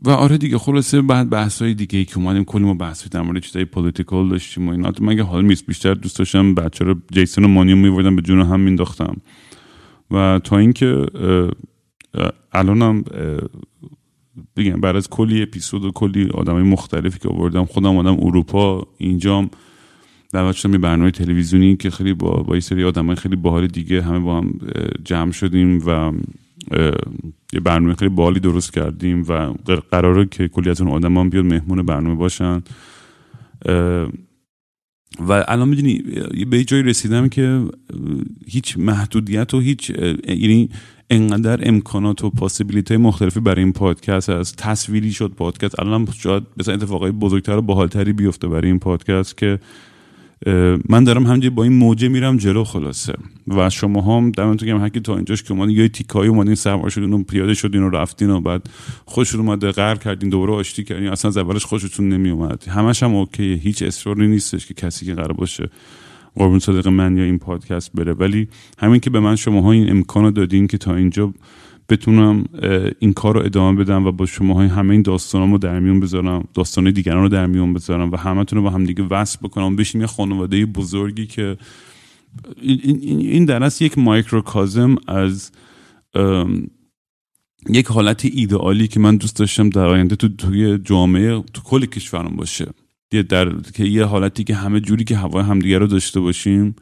و آره دیگه خلاصه بعد بحث های دیگه ای که اومدیم کلی ما بحث در مورد چیزای political داشتیم و اینا. مگه حال میست بیشتر دوست داشتم بچه رو جیسون و مانیو میوردم به جون هم مینداختم. و تا اینکه الانم بگم بعد از کلی اپیزود و کلی آدمای مختلفی که آوردم خودم آدم اروپا اینجام دعوت شدم یه برنامه تلویزیونی که خیلی با با یه سری آدمای خیلی باحال دیگه همه با هم جمع شدیم و یه برنامه خیلی بالی درست کردیم و قراره که کلی از اون آدم هم بیاد مهمون برنامه باشن. و الان می‌دونی به جایی رسیدم که هیچ محدودیت و هیچ یعنی انقدر امکانات و پاسیبیلیتی مختلفی برای این پادکست هست. تصویری شد پادکست. الان شاید مثلا اتفاقای بزرگتر و باحالتری بیفته برای این پادکست که من دارم همجوری با این موجه میرم جلو خلاصه. و شما هم دمتون گرم هرکی تا اینجاش که اومدین یه تیکایی اومدین سوار شدین و پیاده شدین و رفتین و بعد خوشتون اومده غر کردین دوباره آشتی کردین اصلا از اولش خوشتون نمی اومد همش هم اوکی هیچ اصراری نیستش که کسی که قرار باشه قربون صدق من یا این پادکست بره. ولی همین که به من شما ها این امکانو دادین که تا اینجا بتونم این کار رو ادامه بدم و با شما همه این داستانامو در میون بذارم داستان دیگران رو در میون بذارم و همتون رو با هم دیگه وصل بکنم. بشیم یه خانواده بزرگی که این, در یک مایکروکازم از یک حالت ایدئالی که من دوست داشتم در آینده تو توی جامعه تو کل کشورم باشه. یه در که یه حالتی که همه جوری که هوای همدیگه رو داشته باشیم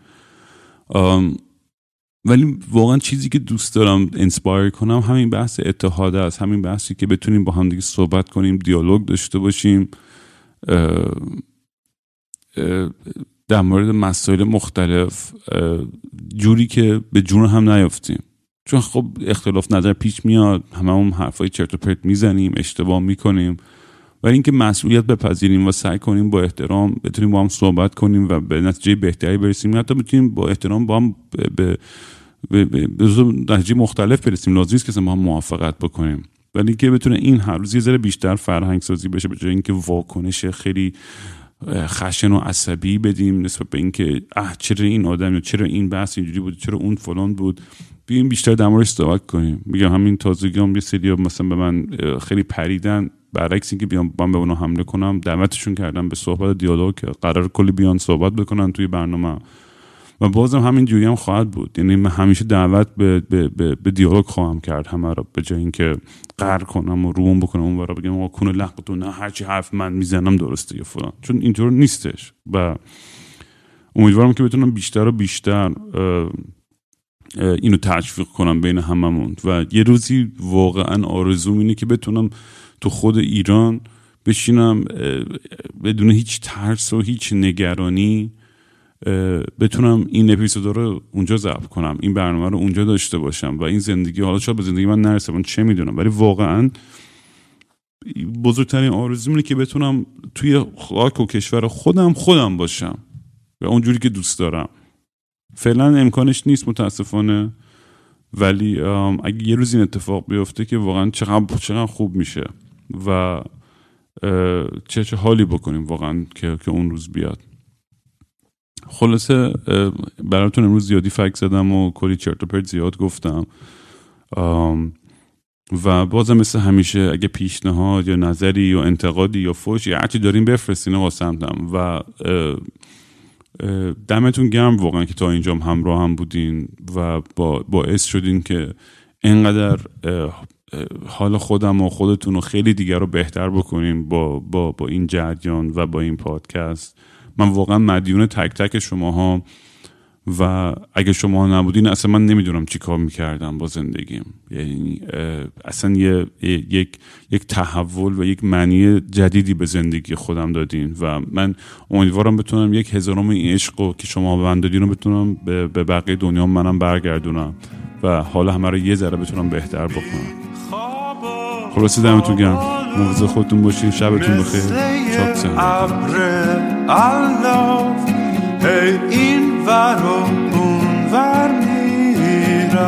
ولی واقعا چیزی که دوست دارم inspire کنم همین بحث اتحاد است. همین بحثی که بتونیم با هم دیگه صحبت کنیم دیالوگ داشته باشیم در مورد مسائل مختلف جوری که به جون هم نیافتیم. چون خب اختلاف نظر پیش میاد همه هم حرفای چرت و پرت می‌زنیم اشتباه می‌کنیم. ولی اینکه مسئولیت بپذیریم و سعی کنیم با احترام بتونیم با هم صحبت کنیم و به نتیجه بهتری برسیم. حتی بتونیم با احترام با هم به به, نتیجه مختلف برسیم. لازم نیست که ما هم موافقت بکنیم. ولی اینکه بتونه این هر روز یه ذره بیشتر فرهنگ سازی بشه به جای اینکه واکنش خیلی خشن و عصبی بدیم نسبت به اینکه اه چرا این آدم یا چرا این بحث اینجوری بود؟ چرا اون فلان بود؟ بیایم بیشتر در موردش صحبت کنیم. میگم همین تازگی هم یه سری مثلا به من خیلی پریدن. برعکس اینکه بیام من به اونها حمله کنم دعوتشون کردم به صحبت دیالوگ قرار کلی بیان صحبت بکنن توی برنامه. و بازم همین جوری هم خواهد بود. یعنی من همیشه دعوت به, به, به, به دیالوگ خواهم کرد همه را به جای اینکه قهر کنم و روم بکنم اون برا بگم آقا کون لقتون نه هرچی حرف من می‌زنم درسته یا فلان. چون اینطور نیستش. و امیدوارم که بتونم بیشتر و بیشتر اینو تشویق کنم بین هممون. و یه روزی واقعا آرزوم اینه که بتونم تو خود ایران بشینم بدون هیچ ترس و هیچ نگرانی بتونم این اپیزود رو اونجا ضبط کنم این برنامه رو اونجا داشته باشم و این زندگی حالا شاید به زندگی من نرسه من چه می‌دونم؟ ولی واقعا بزرگترین آرزوم که بتونم توی خاک و کشور خودم خودم باشم و اونجوری که دوست دارم. فعلا امکانش نیست متاسفانه ولی اگه یه روز این اتفاق بیفته که واقعا چقدر چقدر خوب میشه و چه چه حالی بکنیم واقعا که, که اون روز بیاد. خلاصه براتون امروز زیادی فکر زدم و کلی چرت و پرت زیاد گفتم. و بازم مثل همیشه اگه پیشنهاد یا نظری یا انتقادی یا فوش یا هرچی داریم بفرستین آقا سمتم و دمتون گرم واقعا که تا اینجام همراه هم بودین و با باعث شدین که اینقدر حال خودم و خودتون رو خیلی دیگر رو بهتر بکنیم با, با, با این جریان و با این پادکست. من واقعا مدیون تک تک شما ها و اگه شما نبودین اصلا من نمی‌دونم چی کار می‌کردم با زندگیم. یعنی اصلا یه، یک یک تحول و یک معنی جدیدی به زندگی خودم دادین و من امیدوارم بتونم یک هزارم این عشق که شما به من دادین رو بتونم به, بقیه دنیا منم برگردونم و حالا همه رو یه ذره بتونم بهتر بکنم. خلاصه دمتون گرم. مواظب خودتون باشین. شبتون بخیر. چاپ ور و اون ور میرم.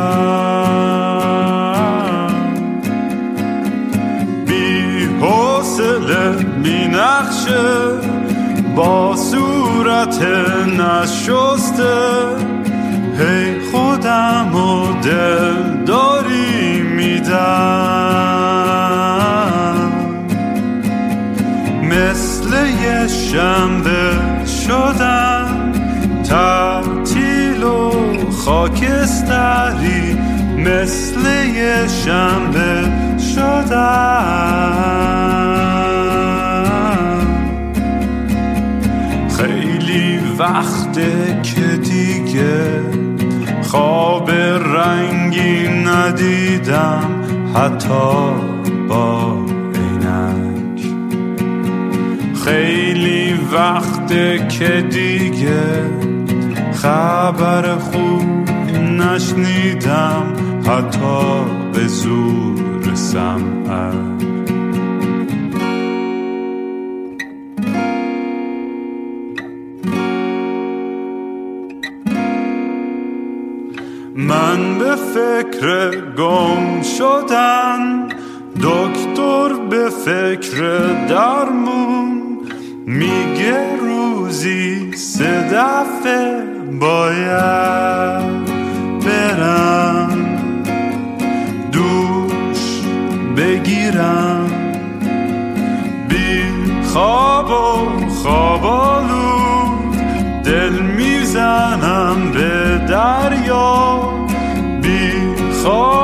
بی حوصله می نخشه با صورت نشسته. هی خودم و دل داری میدم. مثل یه شنبه شدم. خاکستری مثل یه شنبه شدم خیلی وقته که دیگه خواب رنگی ندیدم حتی با عینک. خیلی وقت که دیگه خبر خوب نشنیدم حتی به زور من به فکر گم شدن دکتر به فکر درمون میگه روزی سه دفعه باید برم دوش بگیرم. بی خواب و خواب دل می‌زنم به دریا. بی خواب